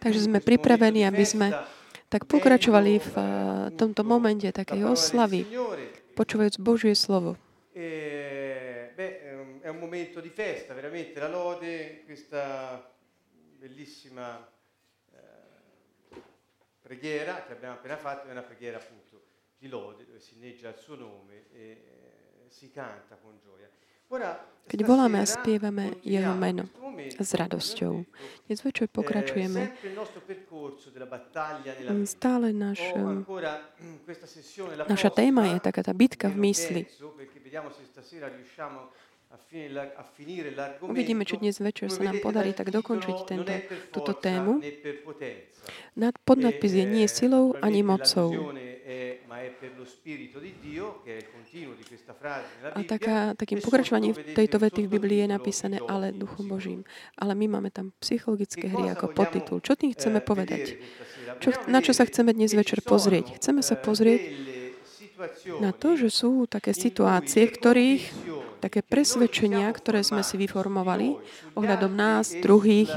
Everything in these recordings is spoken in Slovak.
Takže sme pripravení, aby sme tak pokračovali v eh, tomto momente takej oslavy, počúvajúc Božie slovo. È un momento di festa, veramente la lode, questa bellissima eh, preghiera che abbiamo appena fatto è una preghiera appunto di lode dove si inneggia il suo nome e eh, si canta con gioia. Keď voláme a spievame Jeho meno s radosťou. Dnes večer pokračujeme stále náš, naša téma je taká tá bitka v mysli. Uvidíme, či dnes večer sa nám podarí tak dokončiť tento, túto tému. Nad, podnadpis je nie silou ani mocou. A taká, takým pokračovaním tejto vety v Biblii je napísané ale Duchom Božím. Ale my máme tam psychologické hry ako podtitul. Čo tým chceme eh, povedať? Čo, na čo sa chceme dnes večer pozrieť? Chceme sa pozrieť na to, že sú také situácie, v ktorých také presvedčenia, ktoré sme si vyformovali ohľadom nás, druhých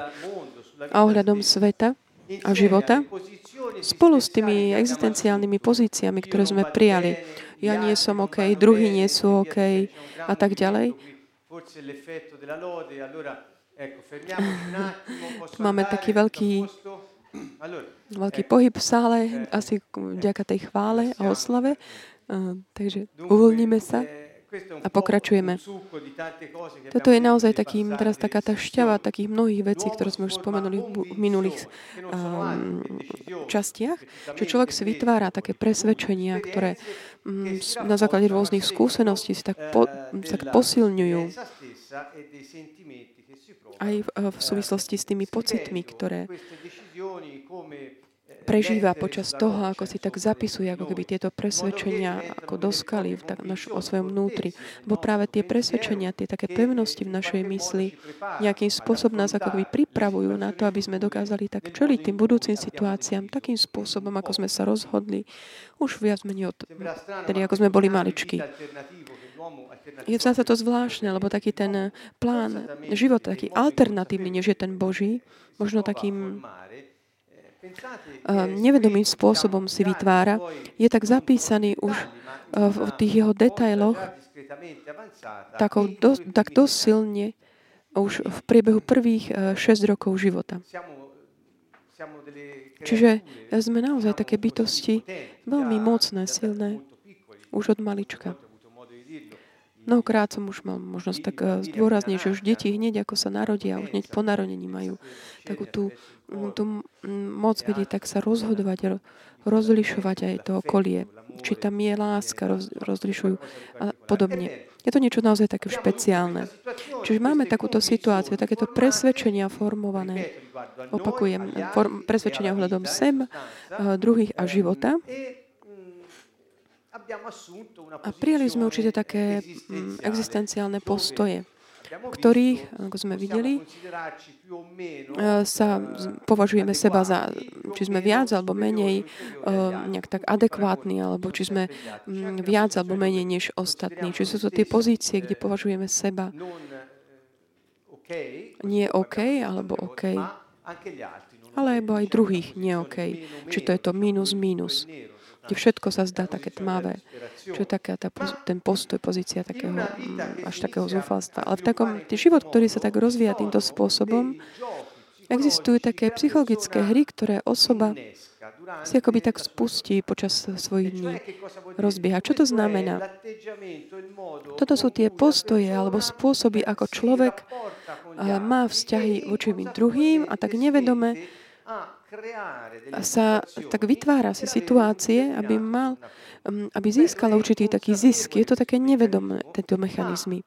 a ohľadom sveta a života, spolu s tými existenciálnymi pozíciami, ktoré sme prijali. Ja nie som OK, druhí nie sú OK a tak ďalej. Máme taký veľký, veľký pohyb v sále, asi vďaka tej chvále a oslave. takže uvoľníme sa a pokračujeme. Toto je naozaj takým, teraz taká tá šťava takých mnohých vecí, ktoré sme už spomenuli v minulých um, častiach, že človek si vytvára také presvedčenia, ktoré um, na základe rôznych skúseností si tak, po, tak posilňujú aj v, v súvislosti s tými pocitmi, ktoré prežíva počas toho, ako si tak zapisuje, ako keby tieto presvedčenia ako doskali v tak, naš, o svojom vnútri. Lebo práve tie presvedčenia, tie také pevnosti v našej mysli nejakým spôsobom nás ako keby pripravujú na to, aby sme dokázali tak čeliť tým budúcim situáciám takým spôsobom, ako sme sa rozhodli už viac menej od tedy ako sme boli maličky. Je sa to zvláštne, lebo taký ten plán života, taký alternatívny, než je ten Boží, možno takým nevedomým spôsobom si vytvára, je tak zapísaný už eh, v tých jeho detailoch takou, do, tak dosť silne už v priebehu prvých 6 eh, rokov života. Čiže sme naozaj také bytosti veľmi mocné, silné, už od malička. Mnohokrát som už mal možnosť tak eh, zdôrazniť, že už deti hneď ako sa narodia, už hneď po narodení majú takú tú No, tu moc vidieť, tak sa rozhodovať, rozlišovať aj to okolie. Či tam je láska, roz, rozlišujú a podobne. Je to niečo naozaj také špeciálne. Čiže máme takúto situáciu, takéto presvedčenia formované, opakujem, form, presvedčenia ohľadom sem, druhých a života. A prijali sme určite také existenciálne postoje ktorých, ako sme videli, eh, sa považujeme seba za, či sme viac alebo menej eh, nejak tak adekvátni, alebo či sme mm, viac alebo menej než ostatní. Či sú to tie pozície, kde považujeme seba? nie OK, alebo OK, alebo aj druhých nie OK. Či to je to minus, minus kde všetko sa zdá také tmavé. Čo je taká tá, ten postoj, pozícia takého, mm, až takého zúfalstva. Ale v takom, život, ktorý sa tak rozvíja týmto spôsobom, existujú také psychologické hry, ktoré osoba si akoby tak spustí počas svojich dní. Rozbieha. Čo to znamená? Toto sú tie postoje alebo spôsoby, ako človek má vzťahy voči druhým a tak nevedome sa tak vytvára si situácie, aby mal, mm, aby získal určitý taký zisk. Je to také nevedomé, tieto mechanizmy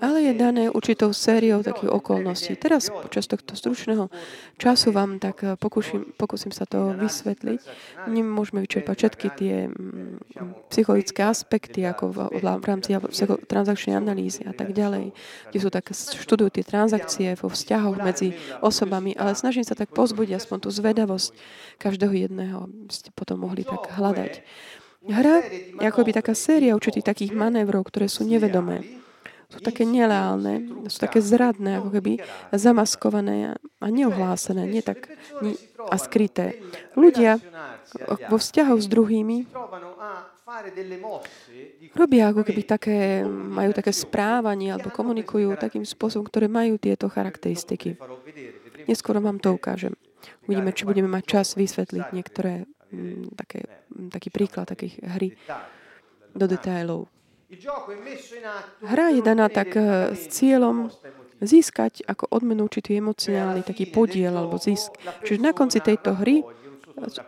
ale je dané určitou sériou takých okolností. Teraz počas tohto stručného času vám tak eh, pokúšim, pokúsim sa to vysvetliť. Nemôžeme vyčerpať všetky tie mm, psychologické aspekty, ako v, v rámci transakčnej analýzy a tak ďalej, kde sú tak, študujú tie transakcie vo vzťahoch medzi osobami, ale snažím sa tak pozbudiť aspoň tú zvedavosť každého jedného, aby ste potom mohli tak hľadať. Hra je akoby taká séria určitých takých manévrov, ktoré sú nevedomé sú také nereálne, sú také zradné, ako keby zamaskované a neohlásené, nie tak, nie, a skryté. Ľudia vo vzťahoch s druhými robia ako keby také, majú také správanie alebo komunikujú takým spôsobom, ktoré majú tieto charakteristiky. Neskôr vám to ukážem. Uvidíme, či budeme mať čas vysvetliť niektoré m, také, m, taký príklad takých hry do detailov. Hra je daná tak eh, s cieľom získať ako odmenu určitý emocionálny taký podiel alebo zisk. Čiže na konci tejto hry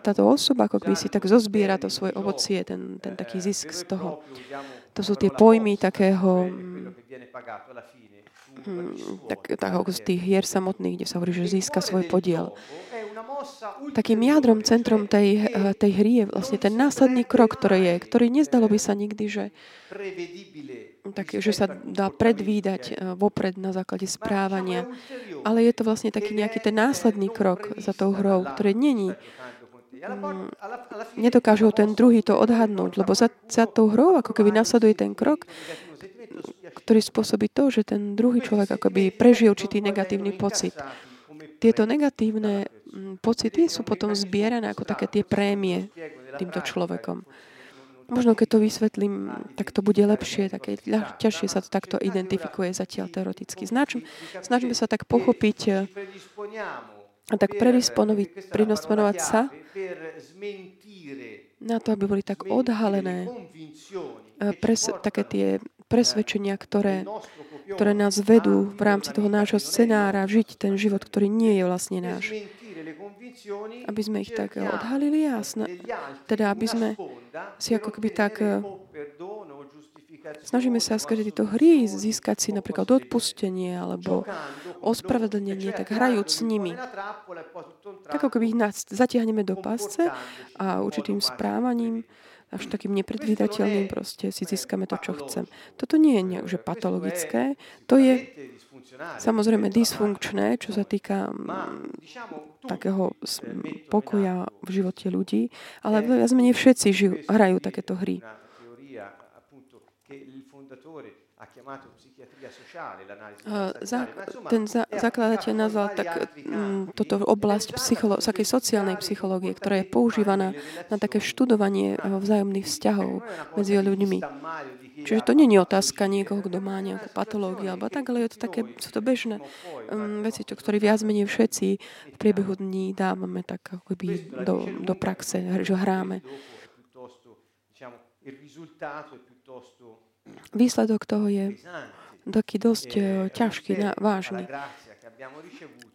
táto osoba ako keby si tak zozbiera to svoje ovocie, ten, ten taký zisk z toho. To sú tie pojmy takého hm, tak, tak ako z tých hier samotných, kde sa hovorí, že získa svoj podiel. Takým jadrom, centrom tej, eh, tej hry je vlastne ten následný krok, ktorý je, ktorý nezdalo by sa nikdy, že, tak, že sa dá predvídať eh, vopred na základe správania. Ale je to vlastne taký nejaký ten následný krok za tou hrou, ktorý není mm, nedokážu ten druhý to odhadnúť, lebo za, za tou hrou ako keby nasleduje ten krok, ktorý spôsobí to, že ten druhý človek akoby prežije určitý negatívny pocit. Tieto negatívne pocity sú potom zbierané ako také tie prémie týmto človekom. Možno keď to vysvetlím, tak to bude lepšie, také ťažšie sa to takto identifikuje zatiaľ teoreticky. Snažme, snažme sa tak pochopiť a tak predisponovať sa na to, aby boli tak odhalené pres, také tie presvedčenia, ktoré, ktoré nás vedú v rámci toho nášho scenára žiť ten život, ktorý nie je vlastne náš. aby sme ich tak odhalili a sna- teda aby sme si ako keby tak eh, snažíme sa skrze tieto hry získať si napríklad odpustenie alebo ospravedlnenie, tak hrajúc s nimi. Tak ako keby ich zatiahneme do pásce a určitým správaním až takým nepredvídateľným proste si získame to, čo chcem. Toto nie je že patologické, to je samozrejme dysfunkčné, čo sa týka mm, takého pokoja v živote ľudí, ale viac menej všetci žijú, hrajú takéto hry. Ten zakladateľ nazval tak m, toto oblasť psycholo- takej sociálnej psychológie, ktorá je používaná na také študovanie vzájomných vzťahov medzi ľuďmi. Čiže to nie je otázka niekoho, kto má nejakú patológiu alebo tak, ale je to také, sú to bežné um, veci, to, ktoré viac menej všetci v priebehu dní dávame tak akoby do, do praxe, že hráme. Výsledok toho je taký dosť uh, ťažký, vážny.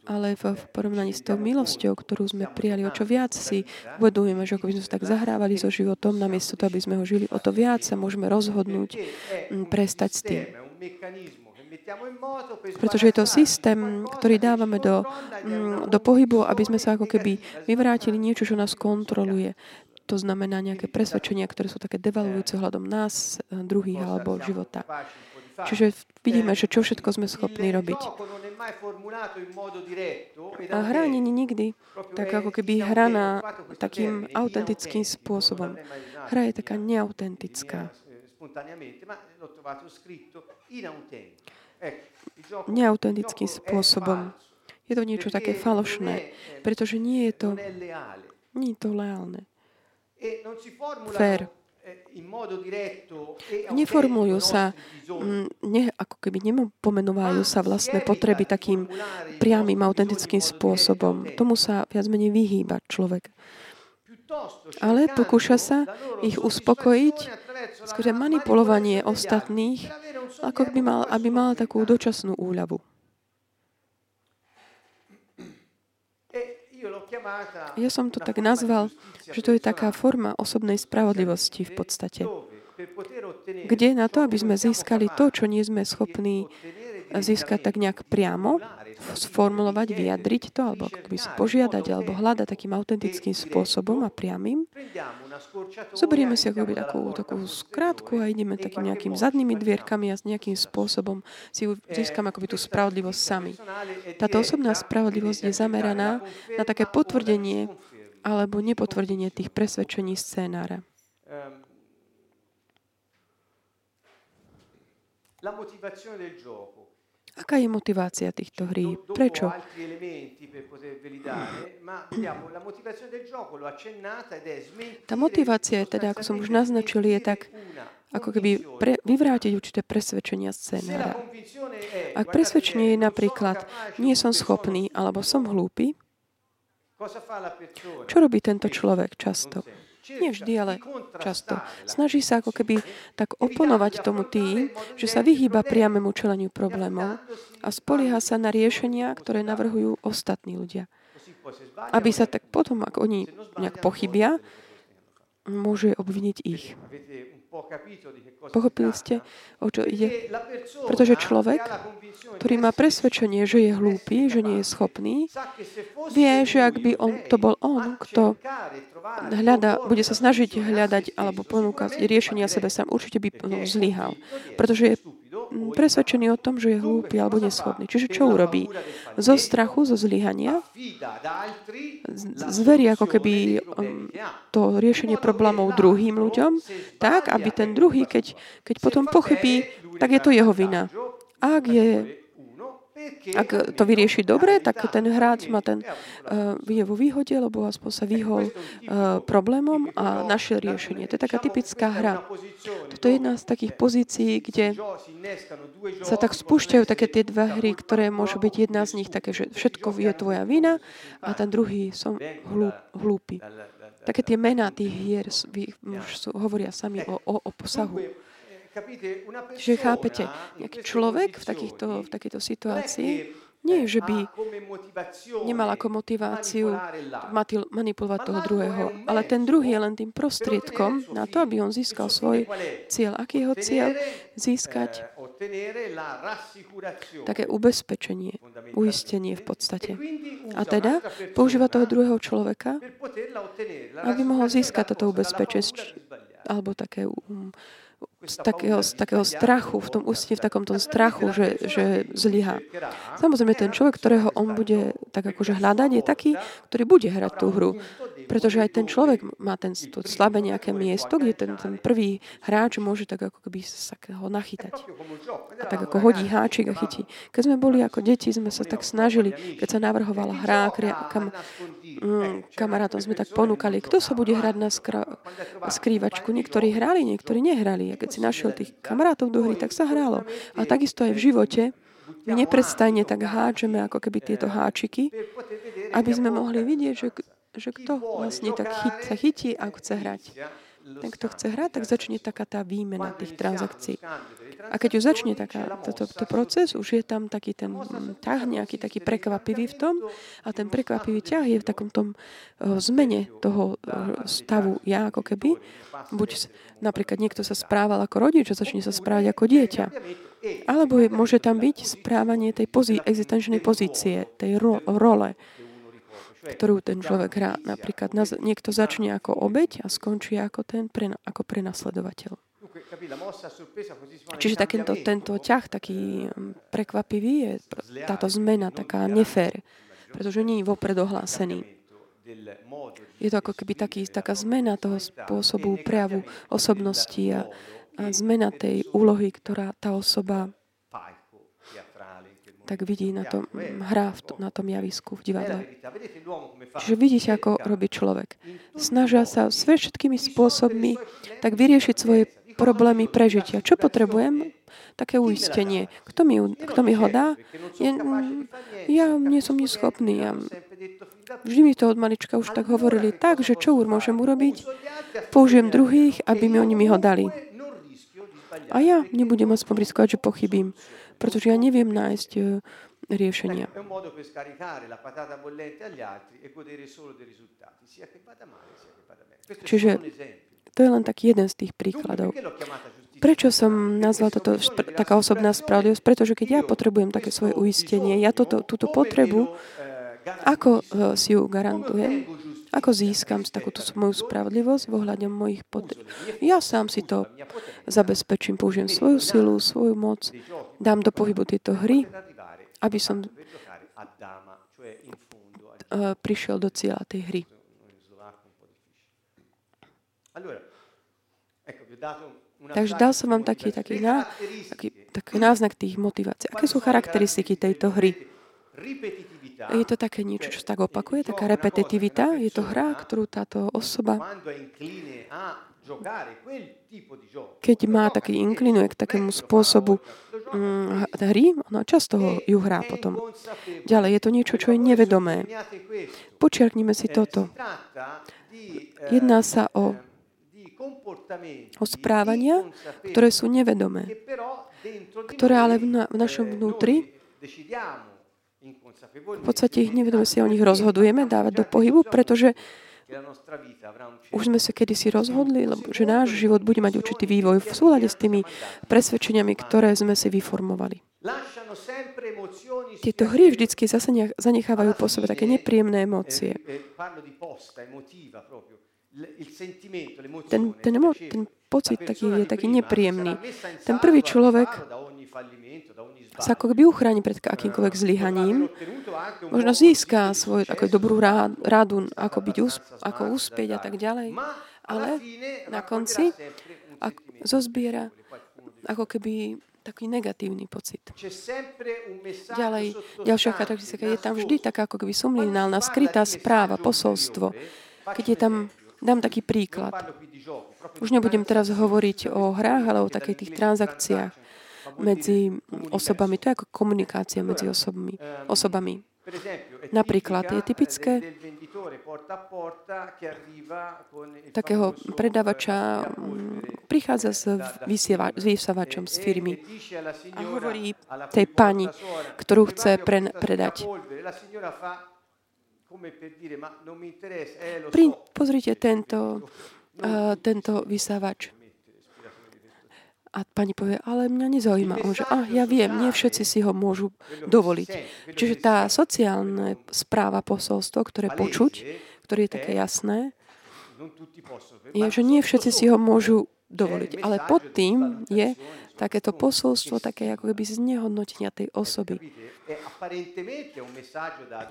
Ale v, v porovnaní s tou milosťou, ktorú sme prijali, o čo viac si uvedujeme, že ako by sme sa tak zahrávali so životom, namiesto toho, aby sme ho žili, o to viac sa môžeme rozhodnúť prestať s tým. Pretože je to systém, ktorý dávame do, do pohybu, aby sme sa ako keby vyvrátili niečo, čo nás kontroluje. To znamená nejaké presvedčenia, ktoré sú také devalujúce hľadom nás, druhých alebo života. Čiže vidíme, že čo všetko sme schopní robiť. A hra nikdy tak ako keby hraná takým autentickým spôsobom. Hra je taká neautentická. Neautentickým spôsobom. Je to niečo také falošné, pretože nie je to, nie je to leálne. E Neformulujú sa, mm, ne, ako keby nepomenovajú sa vlastné potreby takým priamým, autentickým spôsobom. Tomu sa viac menej vyhýba človek. Ale pokúša sa ich uspokojiť skôr manipulovanie ostatných, ako by mal, aby mal takú dočasnú úľavu. Ja som to tak nazval, že to je taká forma osobnej spravodlivosti v podstate. Kde na to, aby sme získali to, čo nie sme schopní získať tak nejak priamo, sformulovať, vyjadriť to, alebo by si požiadať, alebo hľadať takým autentickým spôsobom a priamým. Zoberieme si akoby takú, takú skrátku a ideme takým nejakým zadnými dvierkami a s nejakým spôsobom si získame akoby tú spravodlivosť sami. Táto osobná spravodlivosť je zameraná na také potvrdenie alebo nepotvrdenie tých presvedčení scénára. Aká je motivácia týchto hrí? Prečo? Tá motivácia je teda, ako som už naznačil, je tak, ako keby pre, vyvrátiť určité presvedčenia scenára. Ak presvedčenie je napríklad, nie som schopný, alebo som hlúpy, čo robí tento človek často? Nie vždy, ale často. Snaží sa ako keby tak oponovať tomu tým, že sa vyhýba priamému čeleniu problémov a spolieha sa na riešenia, ktoré navrhujú ostatní ľudia. Aby sa tak potom, ak oni nejak pochybia, môže obviniť ich. Pochopili ste, o čo ide? Pretože človek, ktorý má presvedčenie, že je hlúpy, že nie je schopný, vie, že ak by on, to bol on, kto hľada, bude sa snažiť hľadať alebo ponúkať riešenia sebe sám, určite by zlyhal. Pretože je presvedčený o tom, že je hlúpy alebo neschopný. Čiže čo urobí? Zo strachu, zo zlyhania zverí ako keby um, to riešenie problémov druhým ľuďom, tak, aby ten druhý, keď, keď potom pochybí, tak je to jeho vina. Ak je ak to vyrieši dobre, tak ten hráč má ten, uh, je vo výhode, lebo aspoň sa vyhol uh, problémom a našiel riešenie. To je taká typická hra. Toto je jedna z takých pozícií, kde sa tak spúšťajú také tie dve hry, ktoré môžu byť jedna z nich také, že všetko je tvoja vina a ten druhý som hlúpy. Také tie mená tých hier hovoria sami o, o, o posahu. Čiže chápete, nejaký človek v, takýchto, v takejto situácii? nie, že by nemal ako motiváciu manipulovať toho druhého, ale ten druhý je len tým prostriedkom na to, aby on získal svoj cieľ. Aký je jeho cieľ? Získať. také ubezpečenie, uistenie v podstate. A teda používa toho druhého človeka, aby mohol získať toto ubezpečenie alebo také um, z takého, z takého strachu, v tom ústne, v takom tom strachu, že, že zlyha. Samozrejme, ten človek, ktorého on bude tak akože hľadať, je taký, ktorý bude hrať tú hru. Pretože aj ten človek má ten, to slabé nejaké miesto, kde ten, ten prvý hráč môže tak ako keby sa ho nachytať. A tak ako hodí háčik a chytí. Keď sme boli ako deti, sme sa tak snažili, keď sa navrhovala hra, kam, mm, kamarátom sme tak ponúkali, kto sa bude hrať na skra, skrývačku. Niektorí hrali, niektorí nehrali. A keď si našiel tých kamarátov do hry, tak sa hrálo. A takisto aj v živote my neprestajne tak háčeme ako keby tieto háčiky, aby sme mohli vidieť, že, že kto vlastne tak chyt, sa chytí a chce hrať ten, kto chce hrať, tak začne taká tá výmena tých transakcií. A keď už začne taká, toto, to proces, už je tam taký ten ťah nejaký taký prekvapivý v tom a ten prekvapivý ťah je v takom tom uh, zmene toho uh, stavu ja ako keby. Buď napríklad niekto sa správal ako rodič a začne sa správať ako dieťa. Alebo je, môže tam byť správanie tej pozí, existenčnej pozície, tej ro, role ktorú ten človek hrá. Napríklad niekto začne ako obeď a skončí ako ten ako prenasledovateľ. Čiže takýto, tento ťah, taký mm, prekvapivý, je táto zmena taká nefér, pretože nie je vopred ohlásený. Je to ako keby taký, taká zmena toho spôsobu prejavu osobnosti a, a zmena tej úlohy, ktorá tá osoba tak vidí na tom, hrá na tom javisku v divadle. Čiže vidíte, ako robí človek. Snažia sa všetkými spôsobmi tak vyriešiť svoje problémy prežitia. Čo potrebujem? Také uistenie. Kto mi, kto mi ho dá? Ja, ja nie som neschopný. Ja, vždy mi to od malička už tak hovorili tak, že čo môžem urobiť? Použijem druhých, aby mi oni mi ho dali. A ja nebudem aspoň riskovať, že pochybím pretože ja neviem nájsť uh, riešenia. E Čiže to je len taký jeden z tých príkladov. Prečo som nazval toto taká osobná spravodlivosť? Pretože keď ja potrebujem také svoje uistenie, ja toto, túto potrebu, ako uh, si ju garantujem? Ako získam takúto moju spravodlivosť v ohľade mojich potreb? Ja sám si to zabezpečím, použijem svoju silu, svoju moc, dám do pohybu tieto hry, aby som eh, prišiel do cieľa tej hry. Takže dal som vám taký, taký, na, taký taký náznak tých motivácií. Aké sú charakteristiky tejto hry? Je to také niečo, čo tak opakuje, taká repetitivita. Je to hra, ktorú táto osoba keď má taký inklinuje k takému spôsobu mm, hry, ona často ho, ju hrá potom. Ďalej, je to niečo, čo je nevedomé. Počiarknime si toto. Jedná sa o, o správania, ktoré sú nevedomé, ktoré ale v, na, v našom vnútri v podstate ich nevedome si o nich rozhodujeme dávať do pohybu, pretože už sme sa kedysi rozhodli, lebo, že náš život bude mať určitý vývoj v súlade s tými presvedčeniami, ktoré sme si vyformovali. Tieto hry vždycky zanechávajú po sebe také nepríjemné emócie. Ten, ten, ten pocit taký je taký nepríjemný. Ten prvý človek sa ako keby uchráni pred akýmkoľvek zlyhaním. Možno získa svoju ako dobrú rádu, ako, byť, ako uspieť a tak ďalej. Ale na konci ako, zozbiera ako keby taký negatívny pocit. Ďalej, ďalšia charakteristika je tam vždy taká ako keby subliminálna, skrytá správa, posolstvo. Keď je tam, dám taký príklad. Už nebudem teraz hovoriť o hrách, ale o takých tých transakciách medzi osobami. To je ako komunikácia medzi osobami. osobami. Napríklad je typické takého predavača mm, prichádza s, vysiavačom z firmy a hovorí tej pani, ktorú chce pre, predať. Pri, pozrite tento, uh, tento vysávač. A pani povie, ale mňa nezaujíma. On že, ah, ja viem, nie všetci si ho môžu dovoliť. Čiže tá sociálna správa, posolstvo, ktoré počuť, ktoré je také jasné, je, že nie všetci si ho môžu dovoliť. Ale pod tým je takéto posolstvo, také ako keby znehodnotenia tej osoby.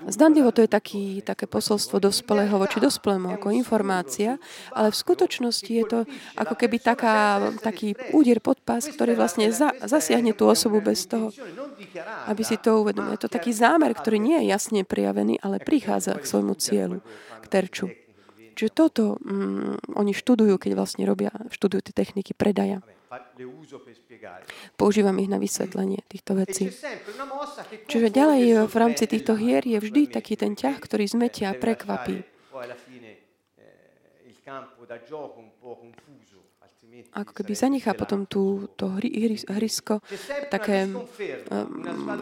Zdanlivo to je taký, také posolstvo dospelého voči dospelému ako informácia, ale v skutočnosti je to ako keby taká, taký úder pod pás, ktorý vlastne za, zasiahne tú osobu bez toho, aby si to uvedomil. Je to taký zámer, ktorý nie je jasne prijavený, ale prichádza k svojmu cieľu, k terču. Čiže toto mm, oni študujú, keď vlastne robia, študujú tie techniky predaja. Používam ich na vysvetlenie týchto vecí. Čiže ďalej v rámci týchto hier je vždy taký ten ťah, ktorý zmetia a prekvapí ako keby zanechá potom tú, to hry, hry, hrysko také um,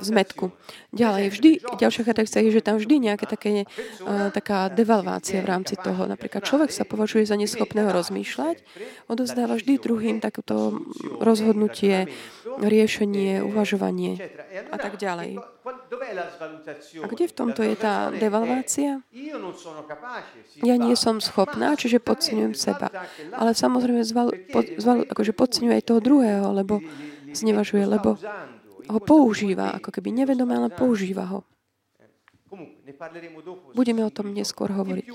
zmetku. Ďalej, vždy, ďalšia charakteristika je, že tam vždy nejaké také, uh, taká devalvácia v rámci toho. Napríklad človek sa považuje za neschopného rozmýšľať, odozdáva vždy druhým takéto rozhodnutie, riešenie, uvažovanie a tak ďalej. A kde v tomto je tá devalvácia? Ja nie som schopná, čiže podceňujem seba. Ale samozrejme zval, pod, zval, akože podceňuje aj toho druhého, lebo znevažuje, lebo ho používa, ako keby nevedomé, ale používa ho. Budeme o tom neskôr hovoriť.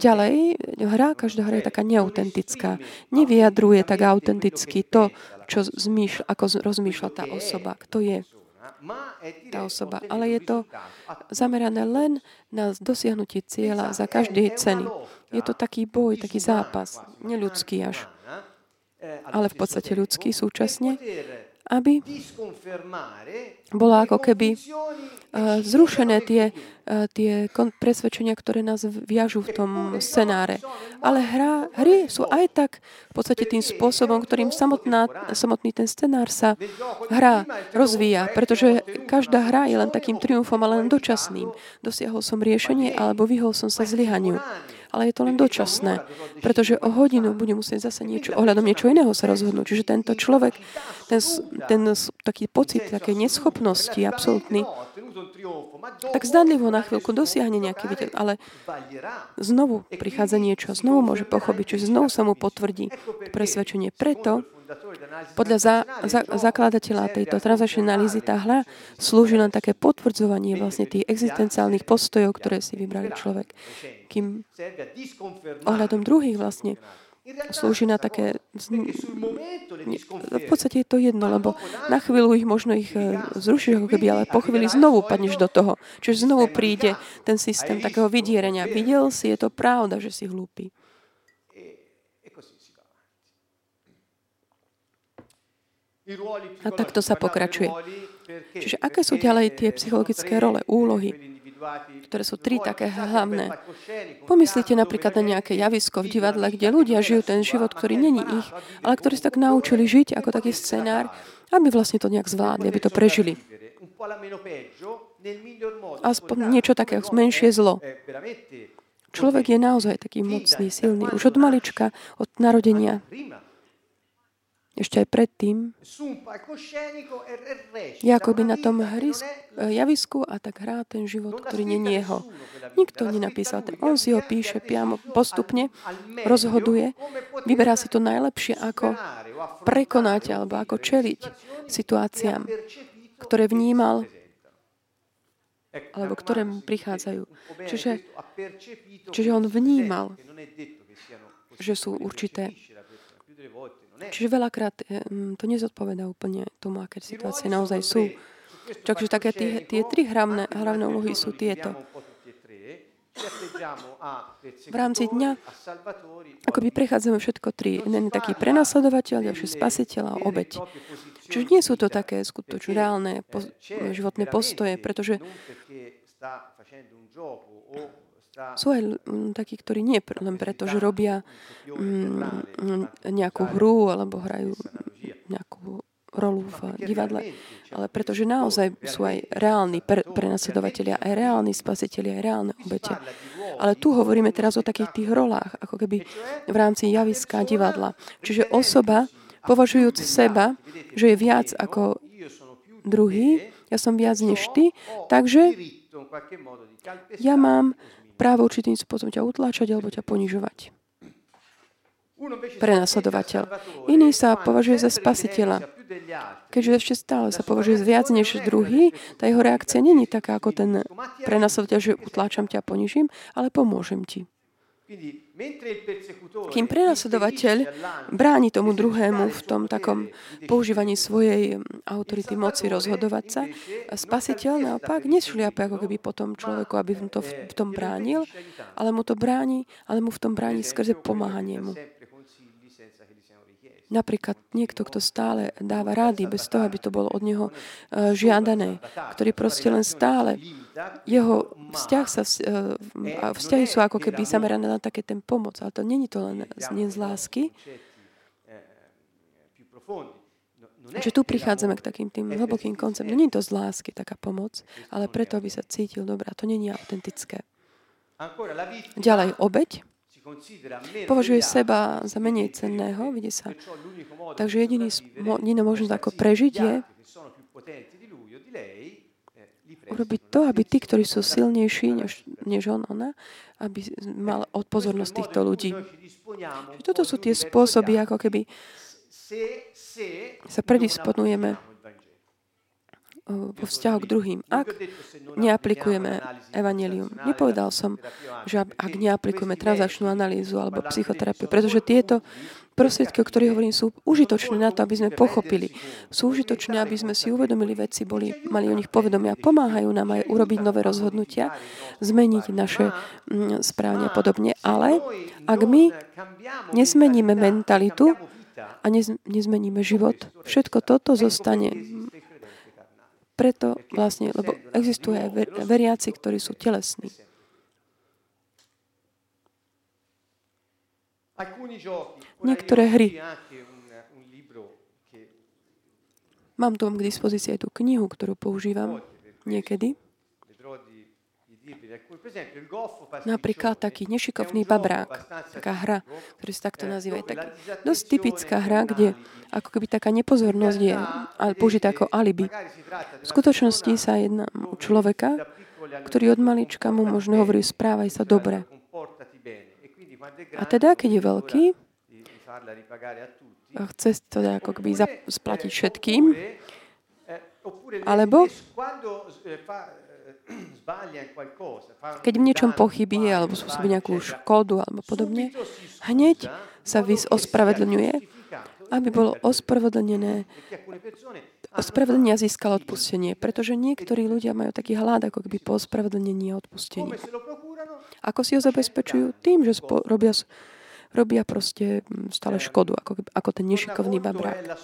Ďalej, hra, každá hra je taká neautentická. Nevyjadruje tak autenticky to, čo zmýšľa, ako rozmýšľa tá osoba, kto je tá osoba. Ale je to zamerané len na dosiahnutie cieľa za každej ceny. Je to taký boj, taký zápas, neľudský až ale v podstate ľudský súčasne, aby bola ako keby uh, zrušené tie, uh, tie presvedčenia, ktoré nás viažú v tom scenáre. Ale hra, hry sú aj tak v podstate tým spôsobom, ktorým samotná, samotný ten scenár sa hra rozvíja, pretože každá hra je len takým triumfom, ale len dočasným. Dosiahol som riešenie alebo vyhol som sa zlyhaniu ale je to len dočasné, pretože o hodinu bude musieť zase niečo, ohľadom niečo iného sa rozhodnúť. Čiže tento človek, ten, ten taký pocit také neschopnosti absolútny, tak zdanlivo na chvíľku dosiahne nejaký víťaz, ale znovu prichádza niečo, znovu môže pochopiť, čiže znovu sa mu potvrdí presvedčenie. Preto podľa za, za, zakladateľa tejto transakčnej analýzy tá hra slúži len také potvrdzovanie vlastne tých existenciálnych postojov, ktoré si vybrali človek. Kým ohľadom druhých vlastne slúži na také... V podstate je to jedno, lebo na chvíľu ich možno ich eh, zrušíš ako keby, ale po chvíli znovu padneš do toho. Čiže znovu príde ten systém takého vydierenia. Videl si, je to pravda, že si hlúpy. A takto sa pokračuje. Čiže aké sú ďalej tie psychologické role, úlohy, ktoré sú tri také hlavné. Pomyslite napríklad na nejaké javisko v divadle, kde ľudia žijú ten život, ktorý není ich, ale ktorí sa tak naučili žiť ako taký scenár, aby vlastne to nejak zvládli, aby to prežili. Aspoň niečo také, menšie zlo. Človek je naozaj taký mocný, silný. Už od malička, od narodenia ešte aj predtým, je by na tom hry, javisku a tak hrá ten život, ktorý nie je jeho. Nikto nenapísal. On si ho píše priamo postupne, rozhoduje, vyberá si to najlepšie, ako prekonať alebo ako čeliť situáciám, ktoré vnímal alebo ktoré prichádzajú. Čiže, čiže on vnímal, že sú určité Čiže veľakrát eh, mm, to nezodpoveda úplne tomu, aké situácie naozaj sú. Takže také tie, tie tri hlavné, hlavné úlohy sú tieto. V rámci dňa by prechádzame všetko tri. Jeden je taký prenasledovateľ, ďalší spasiteľ a obeď. Čiže nie sú to také skutočne reálne po, životné postoje, pretože sú aj takí, ktorí nie len preto, že robia nejakú hru alebo hrajú nejakú rolu v divadle, ale pretože naozaj sú aj reálni pre, aj reálni spasiteľi, aj reálne obete. Ale tu hovoríme teraz o takých tých rolách, ako keby v rámci javiska divadla. Čiže osoba, považujúc seba, že je viac ako druhý, ja som viac než ty, takže ja mám právo určitým spôsobom ťa utláčať alebo ťa ponižovať. Prenasledovateľ. Iný sa považuje za spasiteľa. Keďže ešte stále sa považuje viac než druhý, tá jeho reakcia není taká ako ten prenasledovateľ, že utláčam ťa a ponižím, ale pomôžem ti. Kým prenasledovateľ bráni tomu druhému v tom takom používaní svojej autority moci rozhodovať sa, spasiteľ naopak nešliape ako keby potom človeku, aby mu to v tom bránil, ale mu to bráni, ale mu v tom bráni skrze pomáhanie mu. Napríklad niekto, kto stále dáva rády bez toho, aby to bolo od neho e, žiadané, ktorý proste len stále, jeho vzťah sa, e, vzťahy sú ako keby zamerané na také ten pomoc, ale to není to len z, z lásky. Čiže tu prichádzame k takým tým hlbokým konceptom. Nie je to z lásky taká pomoc, ale preto, aby sa cítil dobrá. To není autentické. Ďalej, obeď považuje seba za menej cenného, vidí sa. Takže jediný, jediná možnosť, ako prežiť, je urobiť to, aby tí, ktorí sú silnejší než, než on, ona, aby mal od pozornosť týchto ľudí. Toto sú tie spôsoby, ako keby sa predisponujeme vo vzťahu k druhým. Ak neaplikujeme evanelium, nepovedal som, že ak neaplikujeme transakčnú analýzu alebo psychoterapiu, pretože tieto prostriedky, o ktorých hovorím, sú užitočné na to, aby sme pochopili. Sú užitočné, aby sme si uvedomili veci, boli, mali o nich povedomia, pomáhajú nám aj urobiť nové rozhodnutia, zmeniť naše mm, správne a podobne. Ale ak my nezmeníme mentalitu a nezmeníme život, všetko toto zostane preto vlastne, lebo existuje aj veriaci, ktorí sú telesní. Niektoré hry. Mám tu k dispozícii aj tú knihu, ktorú používam niekedy. Napríklad taký nešikovný babrák, taká hra, ktorý sa takto nazýva. Je tak dosť typická hra, kde ako keby taká nepozornosť je použitá ako alibi. V skutočnosti sa jedná o človeka, ktorý od malička mu možno hovorí, správaj sa dobre. A teda, keď je veľký, a chce to ako keby splatiť všetkým, alebo keď v niečom pochybí alebo spôsobí nejakú škodu alebo podobne, hneď sa vys ospravedlňuje, aby bolo ospravedlnené. Ospravedlenia získal odpustenie, pretože niektorí ľudia majú taký hlad, ako keby po ospravedlnení a odpustení. Ako si ho zabezpečujú? Tým, že spo, robia, robia proste mm, stále škodu, ako, ako ten nešikovný babrák.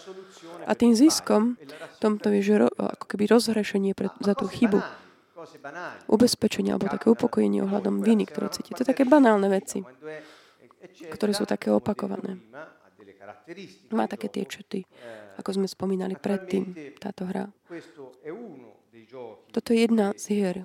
A tým ziskom tomto je, že ro, ako keby rozhrešenie pre, za tú chybu ubezpečenie alebo také upokojenie ohľadom viny, ktoré cíti. To je také banálne veci, ktoré sú také opakované. Má také tie čety, ako sme spomínali predtým, táto hra. Toto je jedna z hier.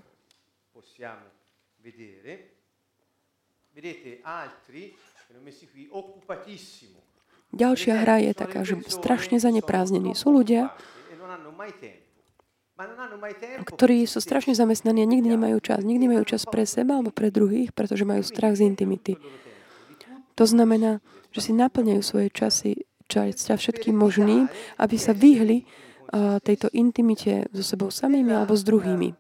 Ďalšia hra je taká, že strašne zaneprázdnení sú ľudia, ktorí sú strašne zamestnaní a nikdy nemajú čas. Nikdy nemajú čas pre seba alebo pre druhých, pretože majú strach z intimity. To znamená, že si naplňajú svoje časy čas všetkým možným, aby sa vyhli uh, tejto intimite so sebou samými alebo s druhými.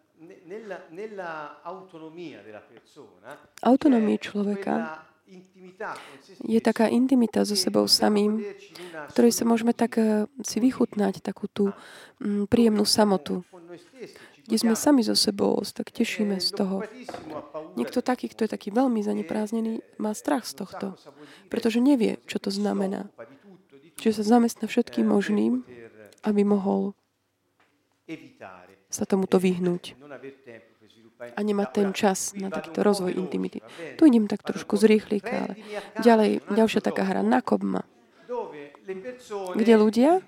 Autonomie človeka je taká intimita so sebou samým, ktorej sa môžeme tak eh, si vychutnať, takú tú príjemnú samotu, kde sme sami so sebou, tak tešíme z toho. Niekto taký, kto je taký veľmi zanepráznený, má strach z tohto, pretože nevie, čo to znamená. Čiže sa zamestná všetkým možným, aby mohol sa tomuto vyhnúť a nemá ten čas na takýto rozvoj intimity. Tu idem tak trošku z rýchlika, ale ďalej, ďalšia taká hra, nakobma, kde ľudia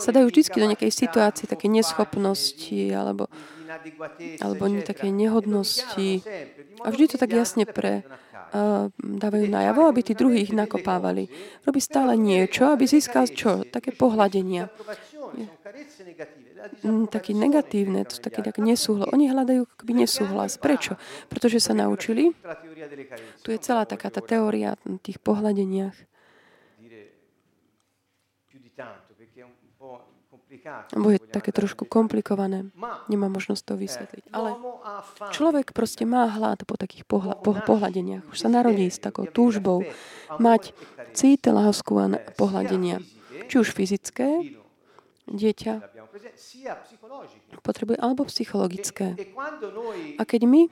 sa dajú vždy do nejakej situácie, také neschopnosti alebo, alebo také nehodnosti. A vždy to tak jasne pre, uh, dávajú najavo, aby tí druhých nakopávali. Robí stále niečo, aby získal čo? Také pohľadenia. Mm, taký negatívne, to také tak nesúhlas. Oni hľadajú akoby nesúhlas. Prečo? Pretože sa naučili. Tu je celá taká tá teória tých pohľadeniach. Lebo je také trošku komplikované. Nemá možnosť to vysvetliť. Ale človek proste má hlad po takých pohľa, po, pohľadeniach. Už sa narodí s takou túžbou mať cít, lásku a pohľadenia. Či už fyzické, dieťa potrebuje, alebo psychologické. A keď my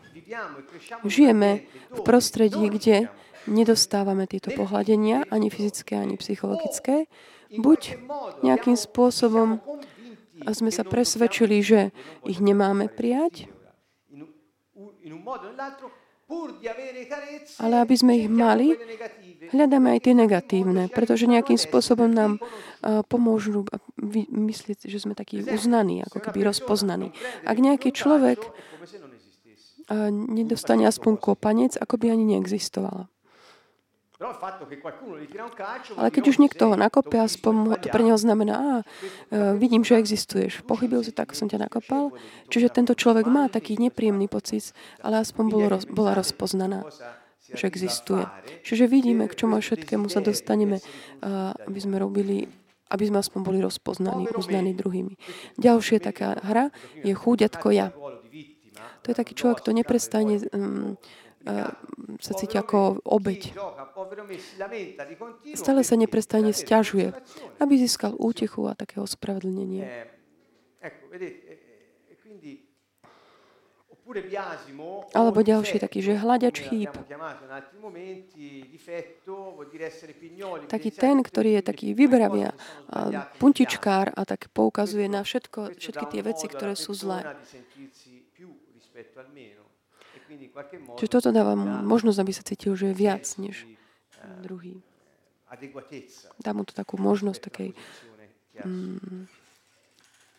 žijeme v prostredí, kde nedostávame tieto pohľadenia, ani fyzické, ani psychologické, buď nejakým spôsobom sme sa presvedčili, že ich nemáme prijať, ale aby sme ich mali, hľadáme aj tie negatívne, pretože nejakým spôsobom nám pomôžu myslieť, že sme takí uznaní, ako keby rozpoznaní. Ak nejaký človek nedostane aspoň kopanec, ako by ani neexistovala. Ale keď už niekto ho nakope, aspoň to pre neho znamená, a e, vidím, že existuješ. Pochybil si, tak som ťa nakopal. Čiže tento človek má taký nepríjemný pocit, ale aspoň bolo, bola rozpoznaná že existuje. Čiže vidíme, k čomu všetkému sa dostaneme, aby sme robili aby sme aspoň boli rozpoznaní, uznaní druhými. Ďalšia taká hra je chúďatko ja. To je taký človek, kto neprestane um, sa cíti ako obeď. Stále sa neprestane stiažuje, aby získal útechu a také ospravedlnenie. Alebo ďalší taký, že hľadač chýb. Taký ten, ktorý je taký vyberavia, puntičkár a tak poukazuje na všetko, všetky tie veci, ktoré sú zlé. Čiže toto dáva možnosť, aby sa cítil, že je viac než druhý. Dá mu to takú možnosť takej mm,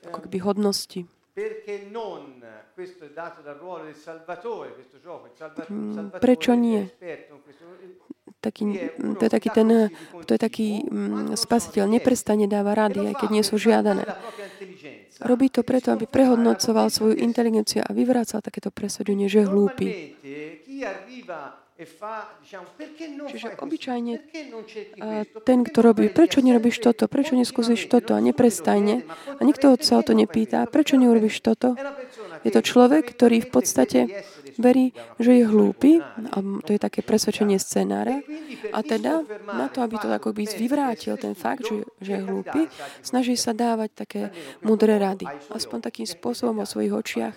ako keby hodnosti. Prečo nie? Taký, to je taký ten, to je taký mm, spasiteľ, neprestane dáva rady, aj keď nie sú žiadané. Robí to preto, aby prehodnocoval svoju inteligenciu a vyvracal takéto presvedčenie, že je hlúpy. Čiže obyčajne ten, kto robí, prečo nerobíš toto, prečo neskúsiš toto? a neprestajne a nikto sa o to nepýta, prečo neurobíš toto, je to človek, ktorý v podstate verí, že je hlúpy, a to je také presvedčenie scenára, a teda na to, aby to by vyvrátil ten fakt, že, že je hlúpy, snaží sa dávať také mudré rady. Aspoň takým spôsobom o svojich očiach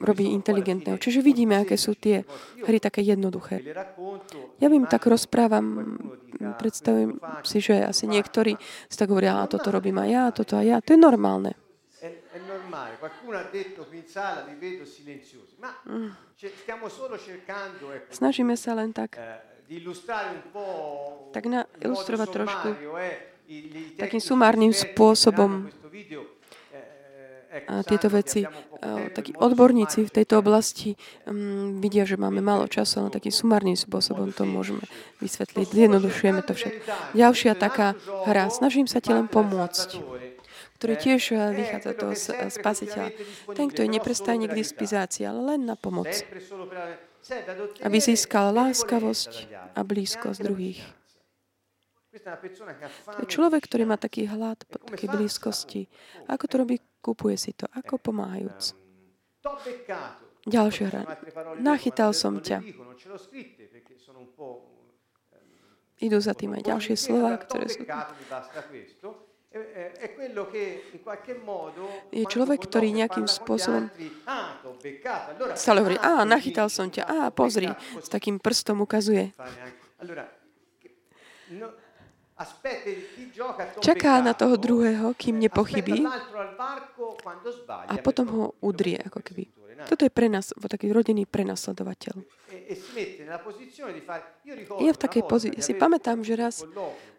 robí inteligentného. Čiže vidíme, aké sú tie hry také jednoduché. Ja vím, tak rozprávam, predstavujem si, že asi niektorí si tak hovoria, a toto robím aj ja, toto aj ja. To je normálne. Mm. Snažíme sa len tak tak na, ilustrovať trošku takým sumárnym spôsobom tieto veci. Takí odborníci v tejto oblasti um, vidia, že máme málo času, ale takým sumárnym spôsobom to môžeme vysvetliť. Zjednodušujeme to všetko. Ďalšia taká hra. Snažím sa ti len pomôcť ktorý tiež vychádza toho spasiteľa. Ten, kto je neprestajne k dispozácii, ale len na pomoc. Aby získal láskavosť a blízkosť druhých. Človek, ktorý má taký hlad po takej blízkosti. Ako to robí Kúpuje si to. Ako pomáhajúc? Ďalšia hra. Nachytal som ťa. Idú za tým aj ďalšie slova, ktoré sú je človek, ktorý nejakým spôsobom stále hovorí, a, nachytal som ťa, a, pozri, s takým prstom ukazuje. Čaká na toho druhého, kým nepochybí a potom ho udrie, ako keby. Toto je pre nás taký rodený prenasledovateľ. E, e je v takej pozícii. Si pamätám, že raz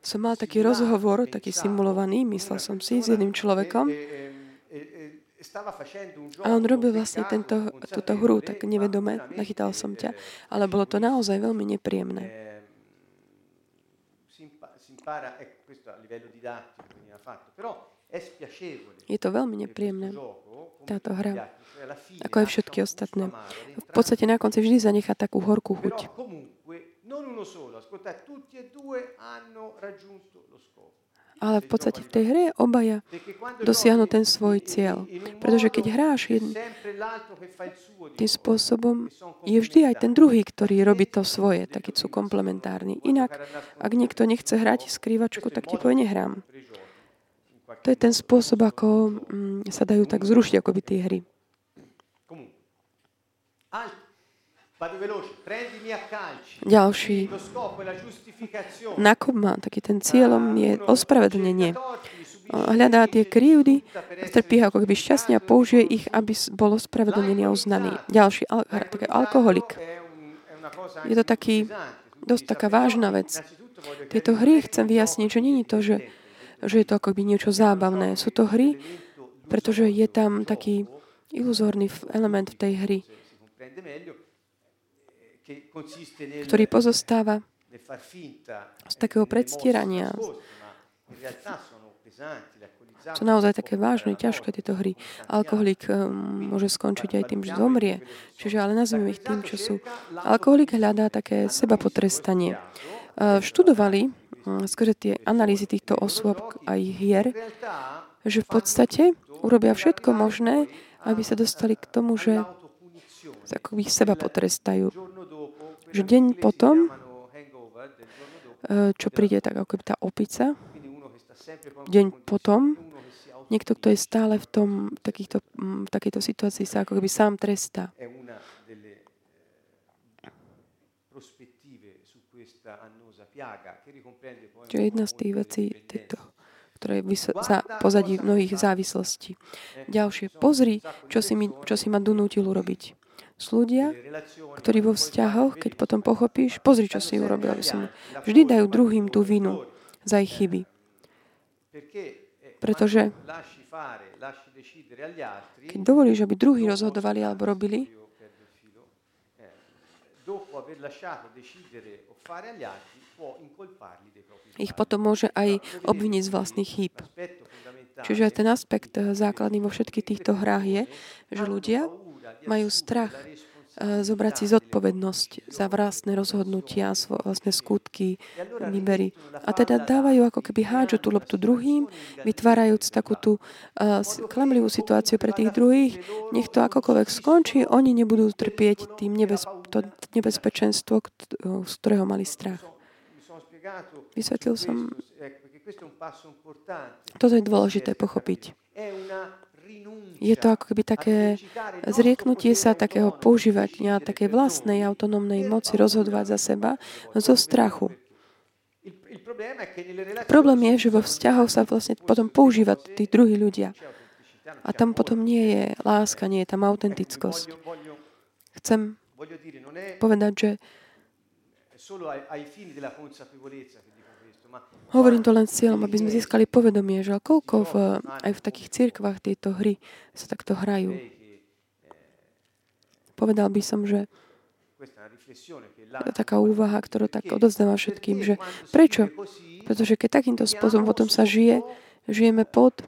som mal taký rozhovor, taký simulovaný, myslel som si, s jedným človekom, e, a on robil vlastne tento, túto hru tak nevedome, nachytal som ťa, ale bolo to naozaj veľmi nepríjemné impara, ecco, questo a livello didattico veniva fatto, però. Je to veľmi nepríjemné, táto hra, ako aj všetky ostatné. V podstate na konci vždy zanechá takú horkú chuť. non uno solo, ascoltate, tutti e due hanno raggiunto lo scopo. Ale v podstate v tej hre obaja dosiahnu ten svoj cieľ. Pretože keď hráš jedn... tým spôsobom, je vždy aj ten druhý, ktorý robí to svoje, taký sú komplementárni. Inak, ak niekto nechce hrať skrývačku, tak ti povie, nehrám. To je ten spôsob, ako mm, sa dajú tak zrušiť akoby tie hry. Ďalší nákup má taký ten cieľom je ospravedlnenie. Hľadá tie krivdy, trpí ako keby šťastne a použije ich, aby bol ospravedlnený a uznaný. Ďalší, al- taký alkoholik. Je to taký, dosť taká vážna vec. Tieto hry chcem vyjasniť, že je to, že, že je to akoby niečo zábavné. Sú to hry, pretože je tam taký iluzórny element v tej hry ktorý pozostáva z takého predstierania. Sú naozaj také vážne, ťažké tieto hry. Alkoholik um, môže skončiť aj tým, že zomrie. Čiže ale nazvime ich tým, čo sú. Alkoholik hľadá také seba potrestanie. Uh, študovali um, skôr tie analýzy týchto osôb a ich hier, že v podstate urobia všetko možné, aby sa dostali k tomu, že ako ich seba potrestajú že deň potom, eh, čo príde tak ako tá opica, deň potom, niekto, kto je stále v, tom, v, takýchto, mm, v takejto situácii, sa ako keby sám trestá. Čo je jedna z tých vecí, tejto, ktoré je za pozadí mnohých závislostí. Ďalšie, pozri, čo si, mi, čo si ma donútil urobiť sú ľudia, ktorí vo vzťahoch, keď potom pochopíš, pozri, čo si urobil, aby som... Vždy dajú druhým tú vinu za ich chyby. Pretože keď dovolíš, aby druhí rozhodovali alebo robili, ich potom môže aj obviniť z vlastných chýb. Čiže ten aspekt základný vo všetkých týchto hrách je, že ľudia majú strach zobrať si zodpovednosť za vlastné rozhodnutia, vlastné skutky, výbery. A teda dávajú ako keby hádžu tú loptu druhým, vytvárajúc takú tú uh, klamlivú situáciu pre tých druhých. Nech to akokoľvek skončí, oni nebudú trpieť tým nebez, to nebezpečenstvo, z ktorého mali strach. Vysvetlil som. Toto je dôležité pochopiť. Je to ako keby také zrieknutie sa takého používania takej vlastnej autonómnej moci rozhodovať za seba zo strachu. Problém je, že vo vzťahoch sa vlastne potom používa tí druhí ľudia. A tam potom nie je láska, nie je tam autentickosť. Chcem povedať, že Hovorím to len s cieľom, aby sme získali povedomie, že koľko v, aj v takých cirkvách tieto hry sa takto hrajú. Povedal by som, že taká úvaha, ktorú tak odozdáva všetkým, že prečo? Pretože keď takýmto spôsobom potom sa žije, žijeme pod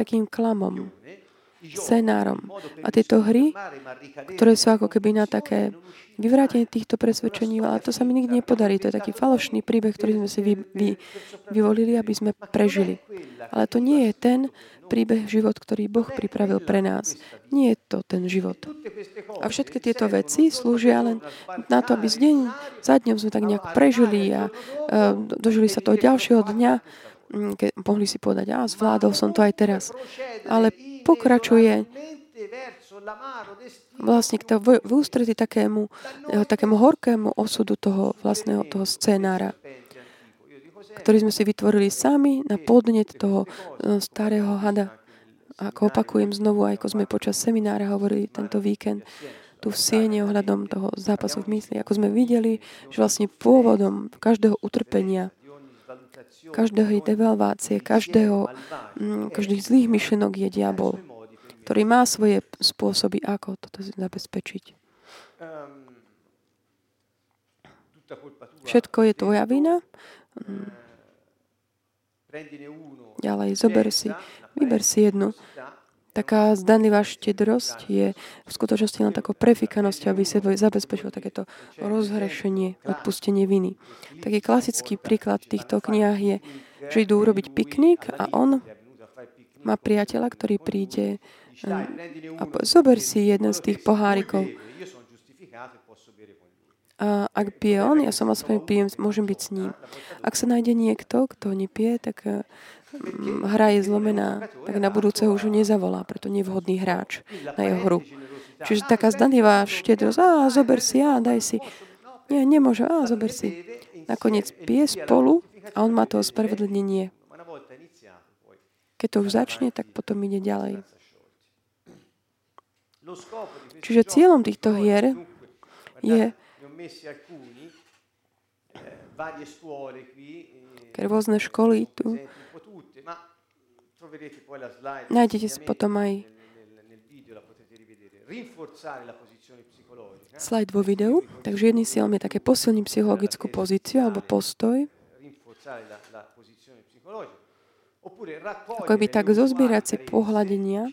takým klamom, scenárom. A tieto hry, ktoré sú ako keby na také vyvrátenie týchto presvedčení, ale to sa mi nikdy nepodarí. To je taký falošný príbeh, ktorý sme si vy, vy, vyvolili, aby sme prežili. Ale to nie je ten príbeh, život, ktorý Boh pripravil pre nás. Nie je to ten život. A všetky tieto veci slúžia len na to, aby z deň za dňom sme tak nejak prežili a uh, dožili sa toho ďalšieho dňa, mm, keď mohli si povedať, a zvládol som to aj teraz. Ale pokračuje vlastne to v, v ústretí takému, eh, takému horkému osudu toho vlastného toho scénára, ktorý sme si vytvorili sami na podnet toho eh, starého hada. Ako opakujem znovu, aj ako sme počas seminára hovorili tento víkend, tu v siene ohľadom toho zápasu v mysli, ako sme videli, že vlastne pôvodom každého utrpenia, každého devalvácie, každého, mm, každých zlých myšlenok je diabol ktorý má svoje spôsoby, ako toto zabezpečiť. Všetko je tvoja vina. Ďalej, zober si, vyber si jednu. Taká zdanlivá štedrosť je v skutočnosti len takou prefikanosťou, aby sa zabezpečilo takéto rozhrešenie, odpustenie viny. Taký klasický príklad v týchto knihách je, že idú urobiť piknik a on má priateľa, ktorý príde a zober si jeden z tých pohárikov. A ak pije on, ja som aspoň pijem, môžem byť s ním. Ak sa nájde niekto, kto nepije, tak eh, hra je zlomená, tak na budúce už ho nezavolá, preto nevhodný hráč na jeho hru. Čiže taká zdanlivá štedrosť, a zober si, a daj si. Nie, nemôže, a zober si. Nakoniec pije spolu a on má to ospravedlnenie. Keď to už začne, tak potom ide ďalej. Čiže cieľom týchto hier je keď rôzne školy tu? nájdete si potom aj slajd vo videu. Takže jedným cieľom je také posilniť psychologickú pozíciu alebo postoj. Ako by tak zozbierať si pohľadenia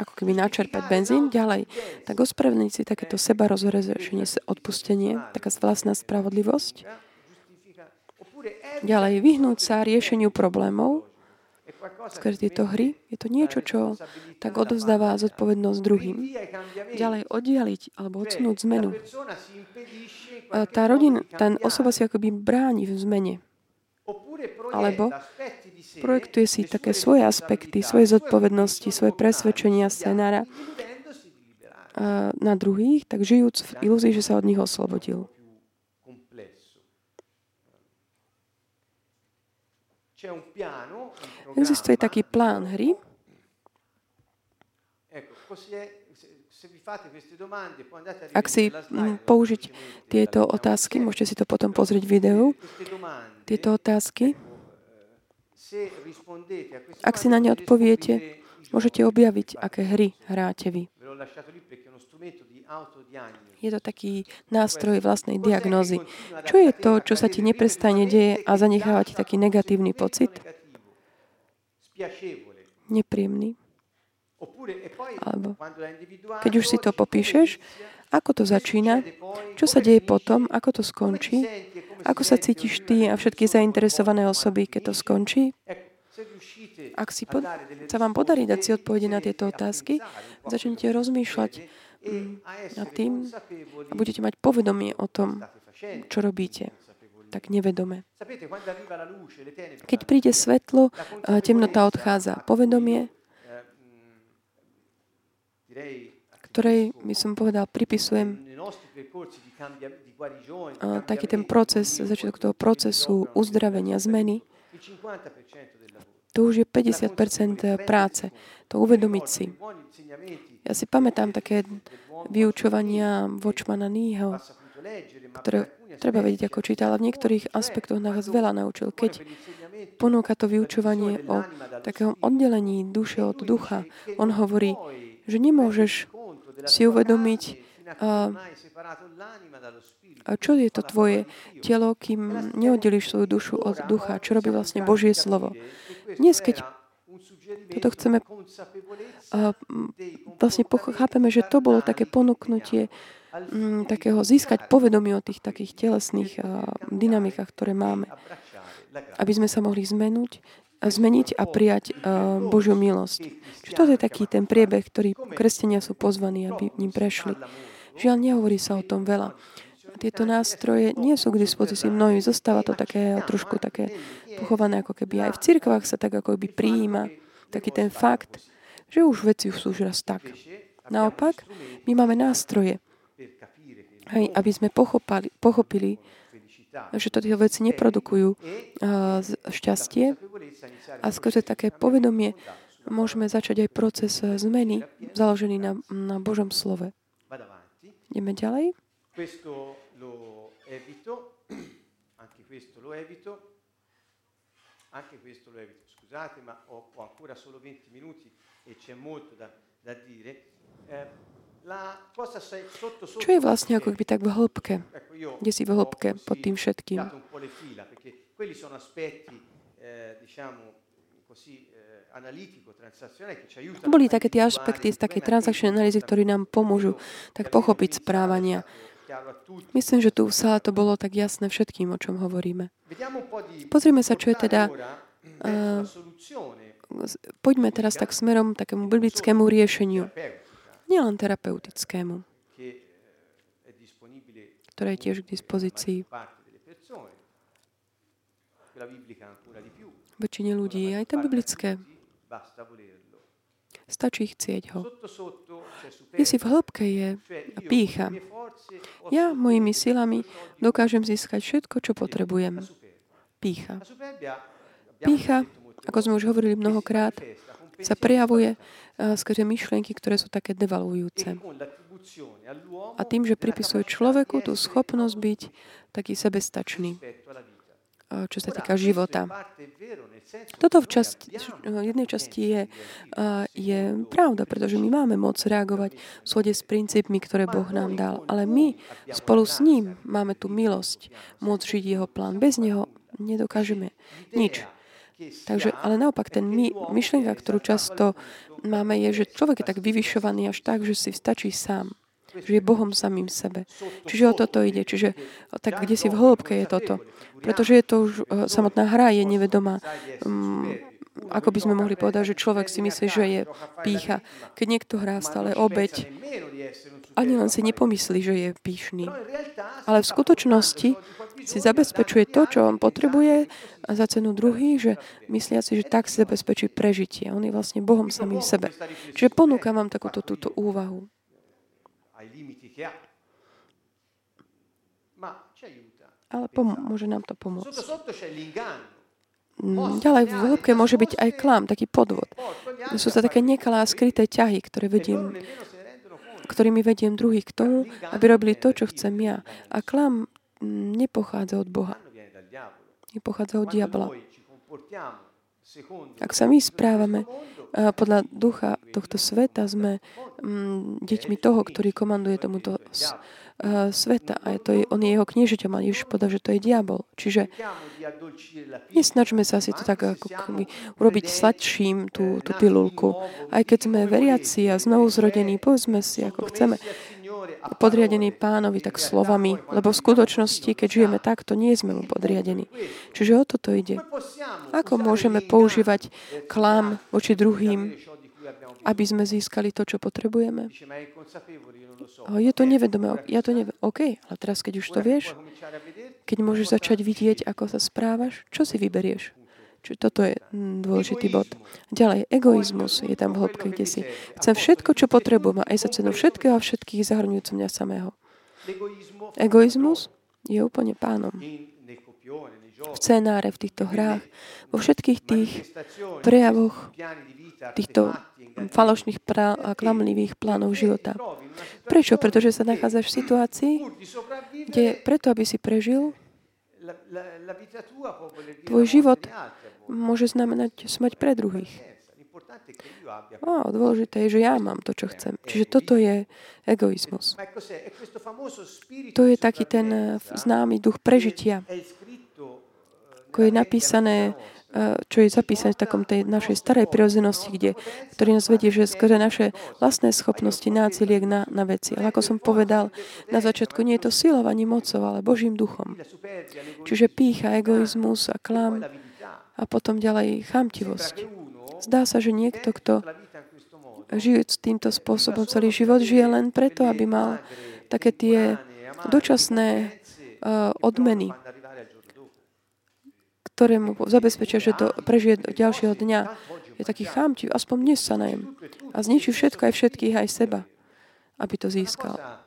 ako keby načerpať benzín ďalej, tak ospravedlniť si takéto seba rozrešenie, odpustenie, taká vlastná spravodlivosť. Ďalej, vyhnúť sa riešeniu problémov, skrz tieto hry, je to niečo, čo tak odovzdáva zodpovednosť druhým. Ďalej, oddialiť alebo odsunúť zmenu. Tá rodina, tá osoba si akoby bráni v zmene. Alebo projektuje si také svoje aspekty, svoje zodpovednosti, svoje presvedčenia, scenára na druhých, tak žijúc v ilúzii, že sa od nich oslobodil. Existuje taký plán hry. Ak si použiť tieto otázky, môžete si to potom pozrieť videu, tieto otázky, ak si na ne odpoviete, môžete objaviť, aké hry hráte vy. Je to taký nástroj vlastnej diagnózy. Čo je to, čo sa ti neprestane deje a zanecháva ti taký negatívny pocit? Nepríjemný. Alebo keď už si to popíšeš, ako to začína, čo sa deje potom, ako to skončí, ako sa cítiš ty a všetky zainteresované osoby, keď to skončí. Ak si pod, sa vám podarí dať si odpovede na tieto otázky, začnete rozmýšľať mm, nad tým a budete mať povedomie o tom, čo robíte tak nevedome. Keď príde svetlo, temnota odchádza. Povedomie, ktorej, by som povedal, pripisujem taký ten proces, začiatok toho procesu uzdravenia, zmeny, to už je 50% práce. To uvedomiť si. Ja si pamätám také vyučovania Watchmana Ního, ktoré treba vedieť, ako číta, ale v niektorých aspektoch nás veľa naučil. Keď ponúka to vyučovanie o takého oddelení duše od ducha, on hovorí, že nemôžeš si uvedomiť, a, čo je to tvoje telo, kým neoddeliš svoju dušu od ducha, čo robí vlastne Božie slovo. Dnes, keď toto chceme, vlastne chápeme, že to bolo také ponúknutie takého získať povedomie o tých takých telesných dynamikách, ktoré máme. Aby sme sa mohli zmenúť, zmeniť a prijať uh, Božiu milosť. Čiže toto je taký ten priebeh, ktorý kresťania sú pozvaní, aby ním prešli. Žiaľ, nehovorí sa o tom veľa. Tieto nástroje nie sú k dispozícii mnohým. Zostáva to také trošku také pochované, ako keby aj v cirkvách sa tak ako by prijíma taký ten fakt, že už veci sú už raz tak. Naopak, my máme nástroje, hej, aby sme pochopali, pochopili, že to tie veci neprodukujú uh, šťastie a skrze také povedomie môžeme začať aj proces zmeny založený na, na Božom slove. Ideme ďalej. Anche questo lo evito. Scusate, ma ho, ho ancora solo 20 minuti e c'è molto da, da dire. Eh, čo je vlastne ako by tak v hĺbke? Kde si v hĺbke pod tým všetkým? Boli také tie aspekty z takej transakčnej analýzy, ktorí nám pomôžu tak pochopiť správania. Myslím, že tu v sále to bolo tak jasné všetkým, o čom hovoríme. Pozrime sa, čo je teda... Uh, poďme teraz tak smerom takému biblickému riešeniu. Nielen terapeutickému, ktoré je tiež k dispozícii väčšine ľudí, aj to biblické. Stačí chcieť ho. Kde si v hĺbke je pícha. Ja mojimi silami dokážem získať všetko, čo potrebujem. Pícha. Pícha, ako sme už hovorili mnohokrát, sa prejavuje skrze myšlienky, ktoré sú také devalujúce. A tým, že pripisuje človeku tú schopnosť byť taký sebestačný čo sa týka života. Toto v časti, jednej časti je, je pravda, pretože my máme moc reagovať v súde s princípmi, ktoré Boh nám dal. Ale my spolu s ním máme tú milosť môcť žiť jeho plán. Bez neho nedokážeme nič. Takže, ale naopak, ten my, myšlienka, ktorú často máme, je, že človek je tak vyvyšovaný až tak, že si stačí sám že je Bohom samým sebe. Čiže o toto ide. Čiže tak kde si v hĺbke je toto. Pretože je to už, eh, samotná hra je nevedomá. Um, ako by sme mohli povedať, že človek si myslí, že je pícha. Keď niekto hrá stále obeď, ani len si nepomyslí, že je píšný. Ale v skutočnosti si zabezpečuje to, čo on potrebuje a za cenu druhý, že myslia si, že tak si zabezpečí prežitie. On je vlastne Bohom samým sebe. Čiže ponúkam vám takúto túto úvahu ale pom- môže nám to pomôcť. Mm, ďalej v hĺbke môže byť aj klam, taký podvod. Sú to také nekalá skryté ťahy, ktoré vediem, ktorými vediem druhých k tomu, aby robili to, čo chcem ja. A klam nepochádza od Boha. Nepochádza od diabla. Ak sa my správame podľa ducha tohto sveta, sme mm, deťmi toho, ktorý komanduje tomuto uh, sveta a to je, on je jeho kniežiteľom a Ježiš povedal, že to je diabol. Čiže nesnažme sa si to tak ako keby urobiť sladším tú, tú pilulku. Aj keď sme veriaci a znovu zrodení, povedzme si, ako chceme, podriadení pánovi tak slovami, lebo v skutočnosti, keď žijeme takto, nie sme mu podriadení. Čiže o toto ide. Ako môžeme používať klam voči druhým, aby sme získali to, čo potrebujeme? Je to nevedomé. Ja to neviem. OK, ale teraz, keď už to vieš, keď môžeš začať vidieť, ako sa správaš, čo si vyberieš? Čiže toto je mm, dôležitý bod. Ďalej, egoizmus je tam v hĺbke, kde si. Chcem všetko, čo potrebujem a aj za cenu všetkého a všetkých zahrňujúcim mňa samého. Egoizmus je úplne pánom. V scenáre, v týchto hrách, vo všetkých tých prejavoch týchto falošných pra- a klamlivých plánov života. Prečo? Pretože sa nachádzaš v situácii, kde preto, aby si prežil, tvoj život môže znamenať smať pre druhých. Á, dôležité je, že ja mám to, čo chcem. Čiže toto je egoizmus. To je taký ten eh, známy duch prežitia. Ako je napísané, eh, čo je zapísané v takom tej našej starej prirodzenosti, kde, ktorý nás vedie, že skrze naše vlastné schopnosti náciliek na, na veci. Ale ako som povedal, na začiatku nie je to silou ani mocou, ale Božím duchom. Čiže pícha, egoizmus a klam a potom ďalej chamtivosť. Zdá sa, že niekto, kto žije týmto spôsobom celý život, žije len preto, aby mal také tie dočasné uh, odmeny, ktoré mu zabezpečia, že to prežije do ďalšieho dňa. Je taký chamtiv, aspoň dnes sa najem. A zničí všetko aj všetkých, aj seba, aby to získal.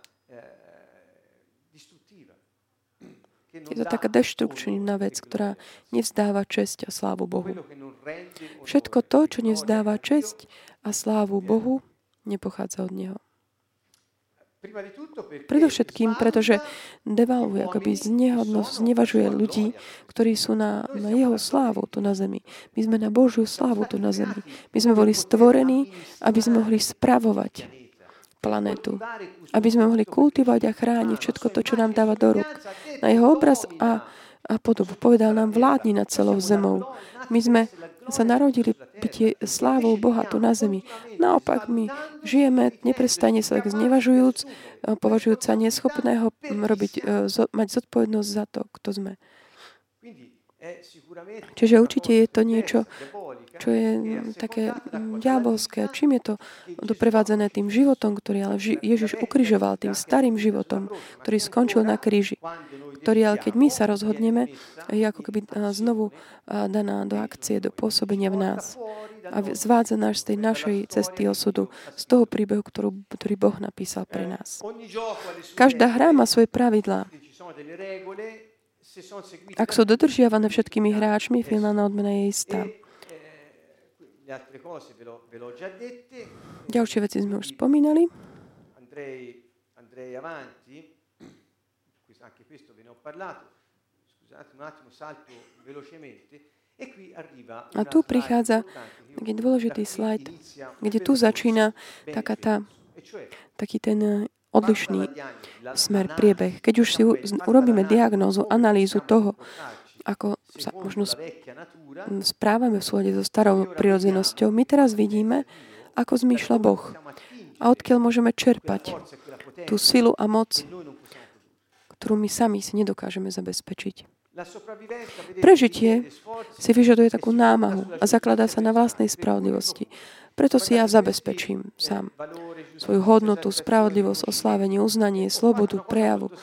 Je to taká deštrukčná vec, ktorá nevzdáva česť a slávu Bohu. Všetko to, čo nevzdáva česť a slávu Bohu, nepochádza od Neho. Predovšetkým, pretože devalvuje, akoby znehodnosť, znevažuje ľudí, ktorí sú na, na jeho slávu tu na zemi. My sme na Božiu slávu tu na zemi. My sme boli stvorení, aby sme mohli spravovať planetu. Aby sme mohli kultivovať a chrániť všetko to, čo nám dáva do rúk. Na jeho obraz a, a podobu. Povedal nám, vládni nad celou zemou. My sme sa narodili byť slávou Boha tu na zemi. Naopak, my žijeme neprestane sa tak znevažujúc, považujúc sa neschopného robiť, e, mať zodpovednosť za to, kto sme. Čiže určite je to niečo, čo je také diabolské. Čím je to doprevádzané tým životom, ktorý ale Ježiš ukrižoval, tým starým životom, ktorý skončil na kríži. Ktorý ale keď my sa rozhodneme, je ako keby znovu daná do akcie, do pôsobenia v nás. A zvádza nás z tej našej cesty osudu, z toho príbehu, ktorú, ktorý Boh napísal pre nás. Každá hra má svoje pravidlá. Ak sú dodržiavané všetkými hráčmi, finálna odmena je istá. Ďalšie veci sme už spomínali. A tu prichádza taký dôležitý slajd, kde tu začína taká tá, taký ten odlišný smer, priebeh. Keď už si urobíme diagnózu, analýzu toho, ako sa možno správame v súlade so starou prirodzenosťou, my teraz vidíme, ako zmýšľa Boh. A odkiaľ môžeme čerpať tú silu a moc, ktorú my sami si nedokážeme zabezpečiť. Prežitie si vyžaduje takú námahu a zakladá sa na vlastnej spravodlivosti. Preto si ja zabezpečím sám svoju hodnotu, spravodlivosť, oslávenie, uznanie, slobodu, prejavu,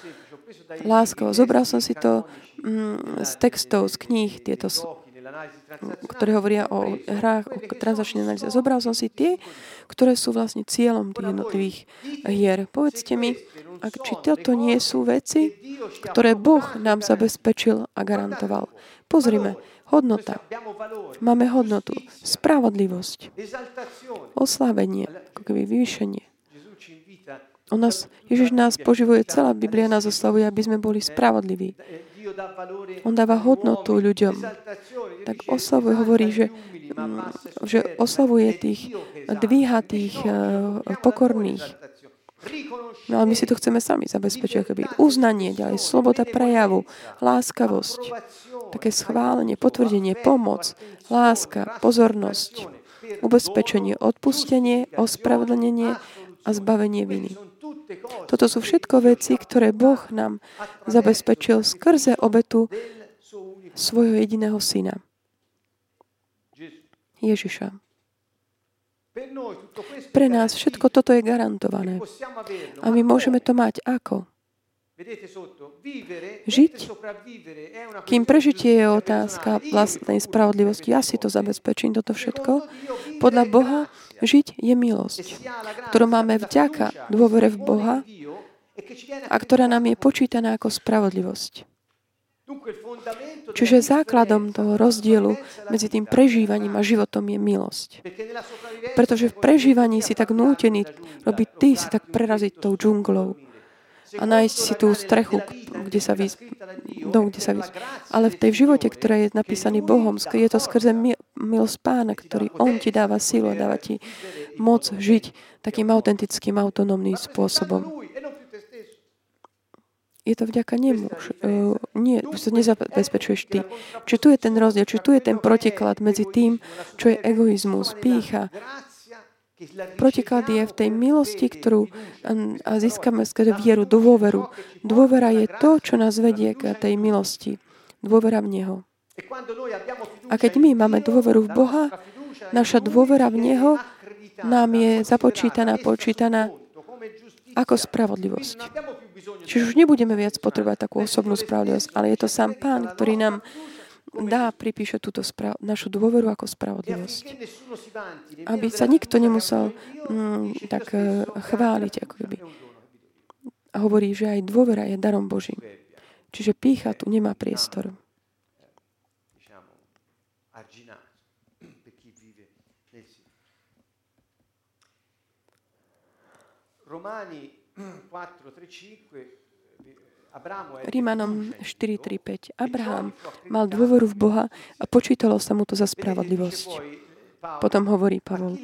lásku. Zobral som si to mm, z textov, z kníh, tieto, ktoré hovoria o hrách, o transakčnej analýze. Zobral som si tie, ktoré sú vlastne cieľom tých jednotlivých hier. Povedzte mi, ak, či toto nie sú veci, ktoré Boh nám zabezpečil a garantoval. Pozrime, Hodnota. Máme hodnotu. Spravodlivosť. Oslávenie, ako keby vyvýšenie. O nás, Ježiš nás poživuje, celá Biblia nás oslavuje, aby sme boli spravodliví. On dáva hodnotu ľuďom. Tak oslavuje, hovorí, že, mm, že oslavuje tých dvíhatých, eh, pokorných. No ale my si to chceme sami zabezpečiť, akoby uznanie, ďalej sloboda prejavu, láskavosť, také schválenie, potvrdenie, pomoc, láska, pozornosť, ubezpečenie, odpustenie, ospravedlnenie a zbavenie viny. Toto sú všetko veci, ktoré Boh nám zabezpečil skrze obetu svojho jediného syna. Ježiša. Pre nás všetko toto je garantované. A my môžeme to mať ako? Žiť, kým prežitie je otázka vlastnej spravodlivosti. Ja si to zabezpečím, toto všetko. Podľa Boha žiť je milosť, ktorú máme vďaka dôvere v Boha a ktorá nám je počítaná ako spravodlivosť. Čiže základom toho rozdielu medzi tým prežívaním a životom je milosť. Pretože v prežívaní si tak nútený robiť ty, si tak preraziť tou džunglou a nájsť si tú strechu, kde sa vys... dom, kde sa vys... Ale v tej živote, ktorý je napísaný Bohom, je to skrze milosť Pána, ktorý On ti dáva silu dáva ti moc žiť takým autentickým, autonómnym spôsobom. Je to vďaka nemu. Uh, nie, to nezabezpečuješ ty. Či tu je ten rozdiel, či tu je ten protiklad medzi tým, čo je egoizmus, pícha. Protiklad je v tej milosti, ktorú získame skrze vieru, dôveru. Dôvera je to, čo nás vedie k tej milosti. Dôvera v Neho. A keď my máme dôveru v Boha, naša dôvera v Neho nám je započítaná, počítaná ako spravodlivosť. Čiže už nebudeme viac potrebovať takú osobnú spravodlivosť, ale je to sám Pán, ktorý nám dá, pripíše túto spra- našu dôveru ako spravodlivosť. Aby sa nikto nemusel mm, tak uh, chváliť, ako keby. A hovorí, že aj dôvera je darom Božím. Čiže pícha tu nemá priestor. Romani 4, 3, 5 Rímanom 4.3.5. Abraham mal dôveru v Boha a počítalo sa mu to za spravodlivosť. Potom hovorí Pavol,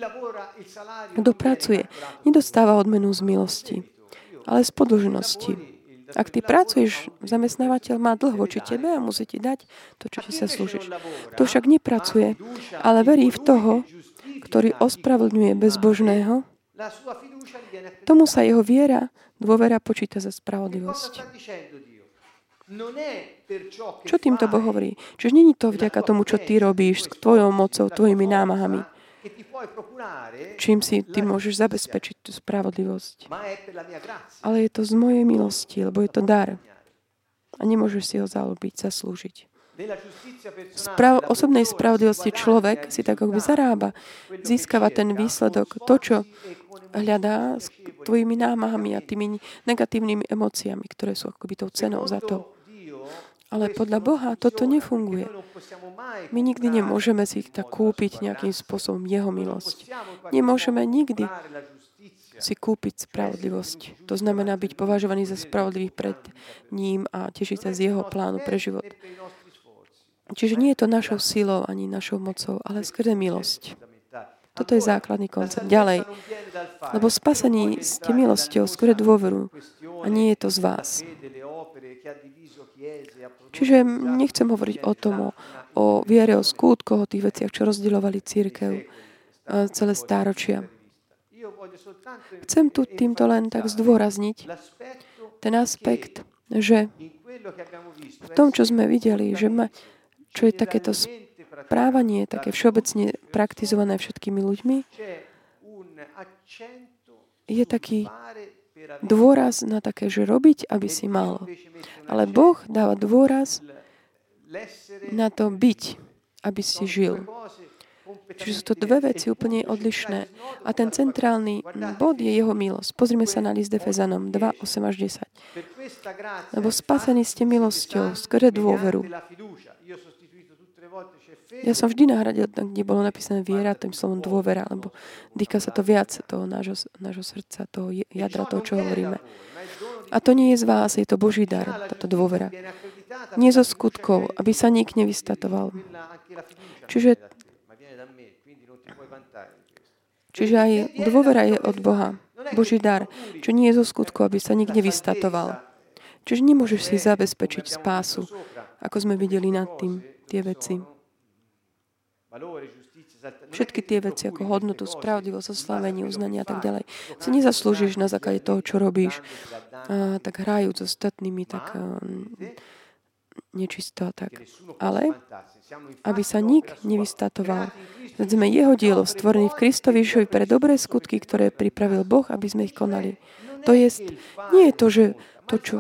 kto pracuje, nedostáva odmenu z milosti, ale z podlžnosti. Ak ty pracuješ, zamestnávateľ má dlh voči tebe a musí ti dať to, čo ti sa slúžiš. Kto však nepracuje, ale verí v toho, ktorý ospravedlňuje bezbožného, tomu sa jeho viera Dôvera počíta za spravodlivosť. Čo týmto Boh hovorí? Čiže není to vďaka tomu, čo ty robíš s tvojou mocou, tvojimi námahami, čím si ty môžeš zabezpečiť tú spravodlivosť. Ale je to z mojej milosti, lebo je to dar. A nemôžeš si ho zalúbiť, zaslúžiť. Sprav- osobnej spravodlivosti človek si tak akoby zarába, získava ten výsledok, to, čo hľadá s tvojimi námahami a tými negatívnymi emóciami, ktoré sú akoby tou cenou za to. Ale podľa Boha toto nefunguje. My nikdy nemôžeme si tak kúpiť nejakým spôsobom Jeho milosť. Nemôžeme nikdy si kúpiť spravodlivosť. To znamená byť považovaný za spravodlivý pred ním a tešiť sa z Jeho plánu pre život. Čiže nie je to našou silou ani našou mocou, ale skrze milosť. Toto je základný koncept. Ďalej. Lebo spasení ste milosťou, skôr dôveru. A nie je to z vás. Čiže nechcem hovoriť o tom, o, o viere, o skútkoch, o tých veciach, čo rozdielovali církev e, celé stáročia. Chcem tu týmto len tak zdôrazniť ten aspekt, že v tom, čo sme videli, že ma, čo je takéto správanie také všeobecne praktizované všetkými ľuďmi, je taký dôraz na také, že robiť, aby si mal. Ale Boh dáva dôraz na to byť, aby si žil. Čiže sú to dve veci úplne odlišné. A ten centrálny bod je jeho milosť. Pozrime sa na list Efezanom 2, 8 až 10. Lebo spasení ste milosťou, skore dôveru. Ja som vždy nahradil, kde bolo napísané viera, tým slovom dôvera, lebo týka sa to viac toho nášho, nášho srdca, toho jadra, toho, čo hovoríme. A to nie je z vás, je to Boží dar, táto dôvera. Nie zo skutkov, aby sa nik nevystatoval. Čiže Čiže aj dôvera je od Boha. Boží dar, čo nie je zo skutku, aby sa nik nevystatoval. Čiže nemôžeš si zabezpečiť spásu, ako sme videli nad tým tie veci. Všetky tie veci ako hodnotu, spravodlivosť, oslavenie, uznania a tak ďalej si nezaslúžiš na základe toho, čo robíš, a, tak hrajú s ostatnými, tak a, nečisto a tak. Ale aby sa nik nevystatoval. Veď sme jeho dielo stvorený v Kristovi Ježišovi pre dobré skutky, ktoré pripravil Boh, aby sme ich konali. To je, nie je to, že to, čo,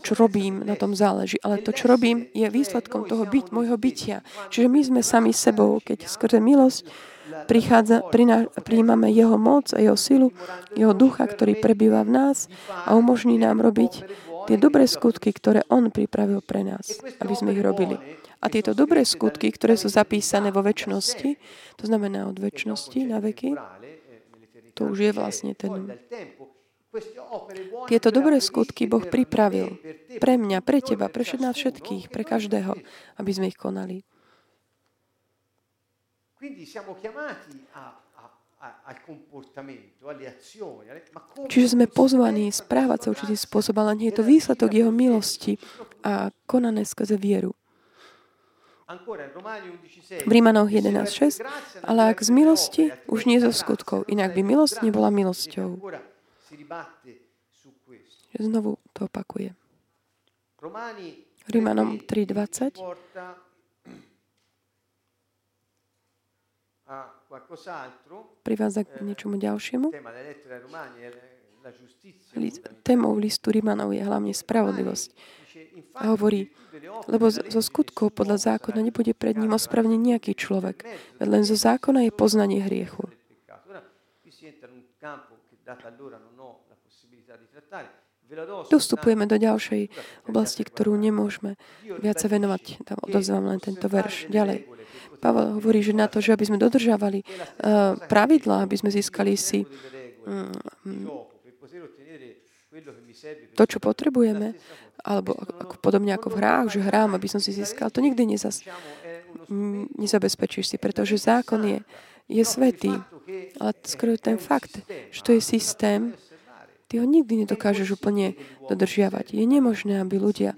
čo robím, na tom záleží. Ale to, čo robím, je výsledkom toho byť, môjho bytia. Čiže my sme sami sebou, keď skrze milosť prichádza, priná, príjmame jeho moc a jeho silu, jeho ducha, ktorý prebýva v nás a umožní nám robiť tie dobré skutky, ktoré on pripravil pre nás, aby sme ich robili. A tieto dobré skutky, ktoré sú zapísané vo väčšnosti, to znamená od väčšnosti na veky, to už je vlastne ten tieto dobré skutky Boh pripravil pre mňa, pre teba, pre nás všetkých, pre každého, aby sme ich konali. Čiže sme pozvaní správať sa určitým spôsobom, ale nie je to výsledok Jeho milosti a konané skrze vieru. V Rímanoch 11.6, ale ak z milosti, už nie zo skutkov, inak by milosť nebola milosťou. Znovu to opakuje. Rímanom 3.20 privádza k niečomu ďalšiemu. Témou listu Rímanov je hlavne spravodlivosť. A hovorí, lebo zo skutkov podľa zákona nebude pred ním ospravne nejaký človek, veď len zo zákona je poznanie hriechu. Tu vstupujeme do ďalšej oblasti, ktorú nemôžeme viac sa venovať. Tam odozvám len tento verš. Ďalej. Pavel hovorí, že na to, že aby sme dodržávali uh, pravidlá, aby sme získali si um, to, čo potrebujeme, alebo ako, podobne ako v hrách, že hrám, aby som si získal, to nikdy nezas, nezabezpečíš si, pretože zákon je, je svetý. Ale skoro ten fakt, že to je systém, ty ho nikdy nedokážeš úplne dodržiavať. Je nemožné, aby ľudia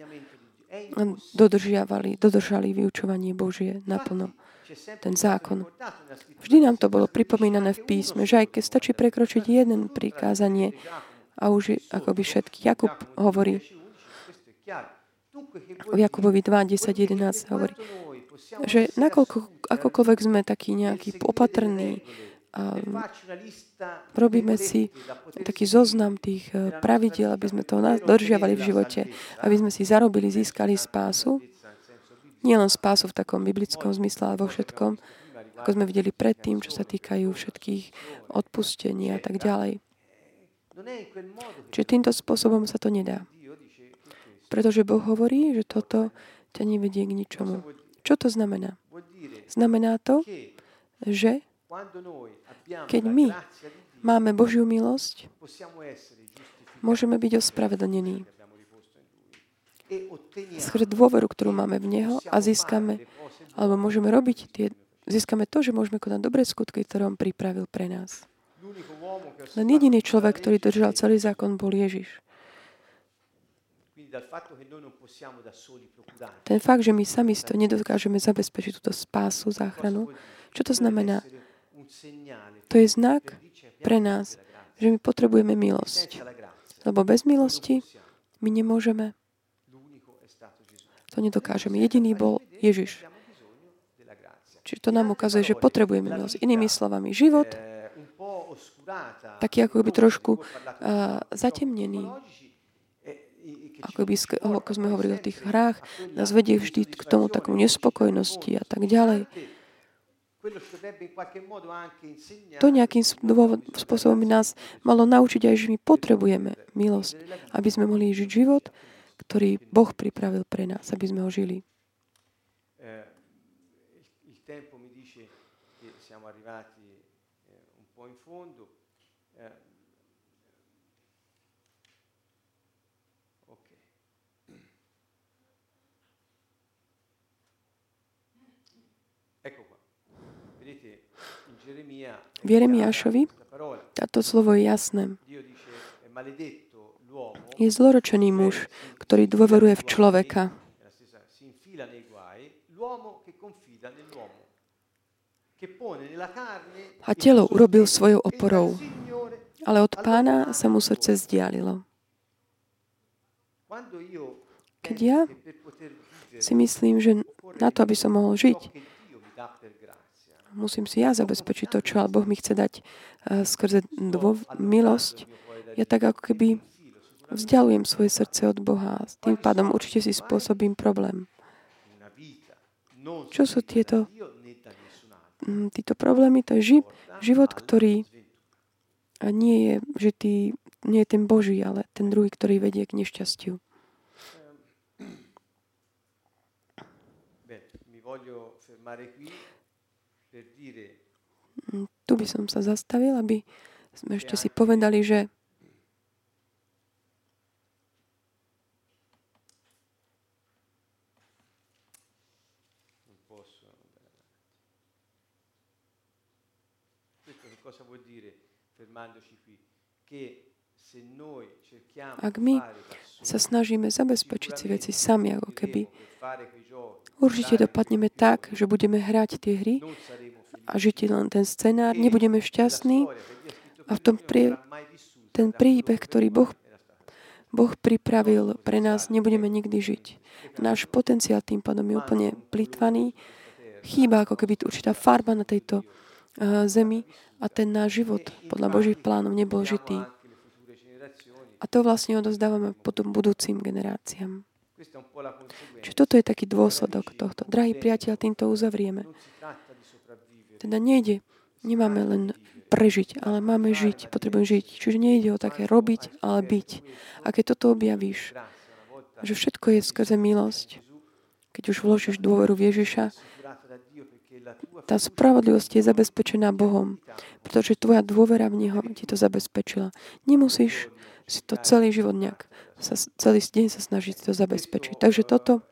dodržiavali, dodržali vyučovanie Božie naplno ten zákon. Vždy nám to bolo pripomínané v písme, že aj keď stačí prekročiť jeden prikázanie a už je akoby všetky. Jakub hovorí, v Jakubovi 2, 10, 11 hovorí, že nakoľko, akokoľvek sme takí nejakí opatrní, robíme si taký zoznam tých eh, pravidel, aby sme to dodržiavali v živote, aby sme si zarobili, získali spásu. Nie len spásu v takom biblickom zmysle, ale vo všetkom, ako sme videli predtým, čo sa týkajú všetkých odpustení a tak ďalej. Čiže týmto spôsobom sa to nedá. Pretože Boh hovorí, že toto ťa nevedie k ničomu. Čo to znamená? Znamená to, že keď my máme Božiu milosť, môžeme byť ospravedlnení skrze dôveru, ktorú máme v Neho a získame, alebo môžeme robiť tie, získame to, že môžeme konať dobré skutky, ktoré On pripravil pre nás. Len jediný človek, ktorý držal celý zákon, bol Ježiš. Ten fakt, že my sami to nedokážeme zabezpečiť, túto spásu, záchranu, čo to znamená? To je znak pre nás, že my potrebujeme milosť. Lebo bez milosti my nemôžeme. To nedokážeme. Jediný bol Ježiš. Čiže to nám ukazuje, že potrebujeme milosť. Inými slovami, život, taký ako by trošku uh, zatemnený, ako, by, ako sme hovorili o tých hrách, nás vedie vždy k tomu takomu nespokojnosti a tak ďalej. To nejakým spôsobom by nás malo naučiť aj, že my potrebujeme milosť, aby sme mohli žiť život, ktorý Boh pripravil pre nás, aby sme ho žili. Eh, v Jeremiášovi Táto slovo je jasné. Je zloročený muž, ktorý dôveruje v človeka. A telo urobil svojou oporou. Ale od pána sa mu srdce zdialilo. Keď ja si myslím, že na to, aby som mohol žiť, musím si ja zabezpečiť to, čo Boh mi chce dať uh, skrze dvo- milosť. Ja tak ako keby vzdialujem svoje srdce od Boha. S tým pádom určite si spôsobím problém. Čo sú tieto, mm, títo problémy? To je ži- život, ktorý nie je žitý, nie je ten Boží, ale ten druhý, ktorý vedie k nešťastiu. Mm, tu by som sa zastavil, aby sme ešte si povedali, že ak my sa snažíme zabezpečiť si veci sami, ako keby určite dopadneme tak, že budeme hrať tie hry a žiť len ten scenár, nebudeme šťastní a v tom prie, ten príbeh, ktorý Boh, boh pripravil pre nás, nebudeme nikdy žiť. Náš potenciál tým pádom je úplne plitvaný. Chýba ako keby určitá farba na tejto uh, zemi a ten náš život podľa Božích plánov nebol žitý. A to vlastne odozdávame potom budúcim generáciám. Čiže toto je taký dôsledok tohto. Drahí priateľ, týmto uzavrieme. Teda nejde, nemáme len prežiť, ale máme žiť, potrebujem žiť. Čiže nejde o také robiť, ale byť. A keď toto objavíš, že všetko je skrze milosť, keď už vložíš dôveru v Ježiša, tá spravodlivosť je zabezpečená Bohom, pretože tvoja dôvera v Neho ti to zabezpečila. Nemusíš si to celý život nejak, sa, celý deň sa snažiť to zabezpečiť. Takže toto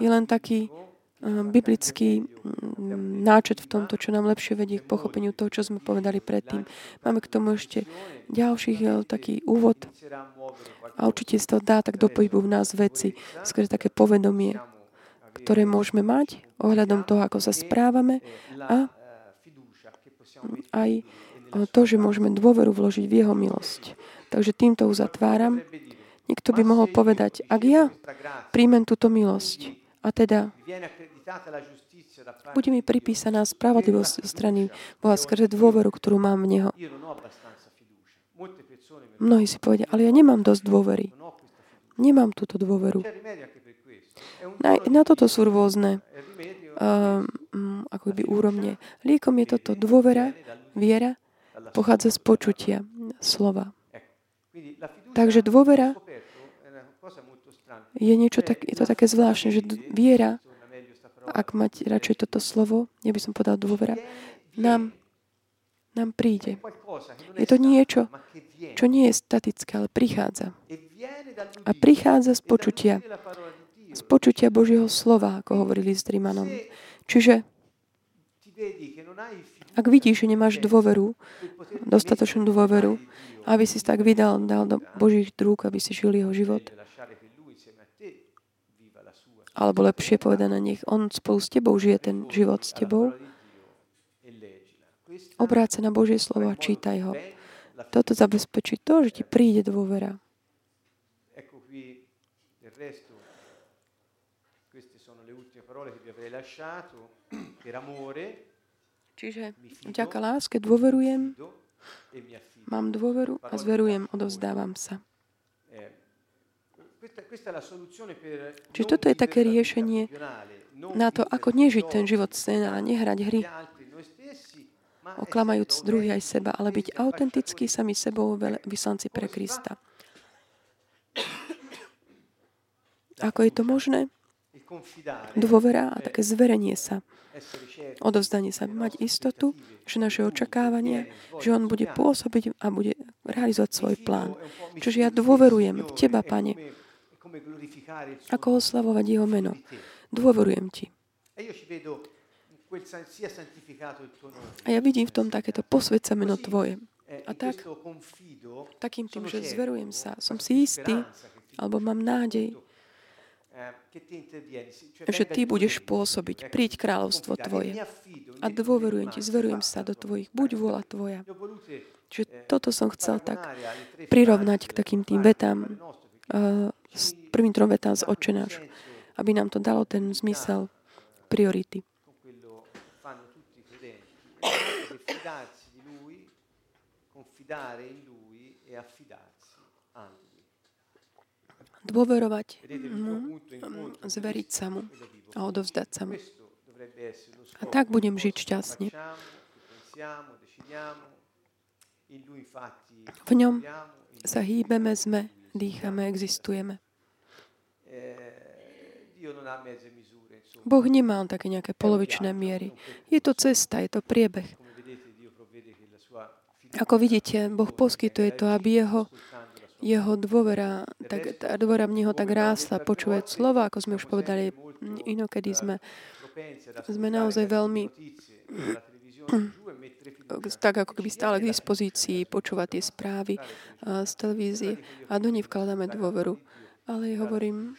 je len taký uh, biblický um, náčet v tomto, čo nám lepšie vedie k pochopeniu toho, čo sme povedali predtým. Máme k tomu ešte ďalších uh, taký úvod a určite z toho dá tak do pohybu v nás veci, skôr také povedomie, ktoré môžeme mať ohľadom toho, ako sa správame a aj to, že môžeme dôveru vložiť v Jeho milosť. Takže týmto uzatváram. Niekto by mohol povedať, ak ja príjmem túto milosť a teda bude mi pripísaná spravodlivosť zo strany Boha skrze dôveru, ktorú mám v Neho. Mnohí si povedia, ale ja nemám dosť dôvery. Nemám túto dôveru. Na, na toto sú rôzne uh, ako by úrovne. Liekom je toto dôvera, viera, pochádza z počutia slova. Takže dôvera je niečo tak, je to také zvláštne, že viera, ak mať radšej toto slovo, ja by som povedal dôvera, nám, nám príde. Je to niečo, čo nie je statické, ale prichádza. A prichádza z počutia. Z počutia Božieho slova, ako hovorili s Drimanom. Čiže ak vidíš, že nemáš dôveru, dostatočnú dôveru, aby si tak vydal, dal do Božích drúk, aby si žil jeho život. Alebo lepšie povedané, nech on spolu s tebou žije ten život s tebou. Obráť sa na Božie slovo a čítaj ho. Toto zabezpečí to, že ti príde dôvera. Čiže vďaka láske dôverujem. Mám dôveru a zverujem, odovzdávam sa. Čiže toto je také riešenie na to, ako nežiť ten život scéna a nehrať hry, oklamajúc druhý aj seba, ale byť autentický sami sebou vyslanci pre Krista. Ako je to možné? Dôvera a také zverenie sa odovzdanie sa, mať istotu, že naše očakávania, že On bude pôsobiť a bude realizovať svoj plán. Čiže ja dôverujem v Teba, Pane, ako oslavovať Jeho meno. Dôverujem Ti. A ja vidím v tom takéto posvedca meno Tvoje. A tak, takým tým, že zverujem sa, som si istý, alebo mám nádej, že Ty budeš pôsobiť. Príď kráľovstvo Tvoje. A dôverujem Ti, zverujem sa do Tvojich. Buď vôľa Tvoja. Čiže toto som chcel tak prirovnať k takým tým vetám, uh, s prvým trom vetám z očenáš, aby nám to dalo ten zmysel priority. Dôverovať mu, zveriť sa mu a odovzdať sa mu. A tak budem žiť šťastne. V ňom sa hýbeme, sme, dýchame, existujeme. Boh nemá on také nejaké polovičné miery. Je to cesta, je to priebeh. Ako vidíte, Boh poskytuje to, aby jeho jeho dôvera, tak, dôvera v Neho tak rásla, počúvať slova, ako sme už povedali, inokedy sme, sme naozaj veľmi tak ako keby stále k dispozícii počúvať tie správy z televízie a do nej vkladáme dôveru. Ale hovorím,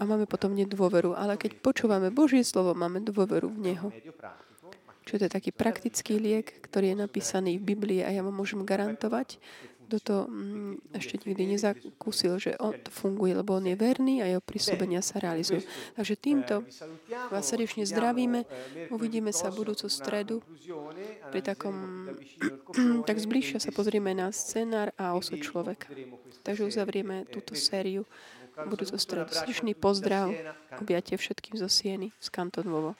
a máme potom nedôveru. Ale keď počúvame Božie slovo, máme dôveru v Neho. Čo to je taký praktický liek, ktorý je napísaný v Biblii a ja vám môžem garantovať, kto to mm, ešte nikdy nezakúsil, že on to funguje, lebo on je verný a jeho prísobenia sa realizujú. Takže týmto vás srdečne zdravíme. Uvidíme sa budúcu stredu pri takom, tak zbližšia sa pozrieme na scenár a osud človeka. Takže uzavrieme túto sériu budúcu stredu. Srdečný pozdrav, objatie všetkým zo Sieny z Kanton Vovo.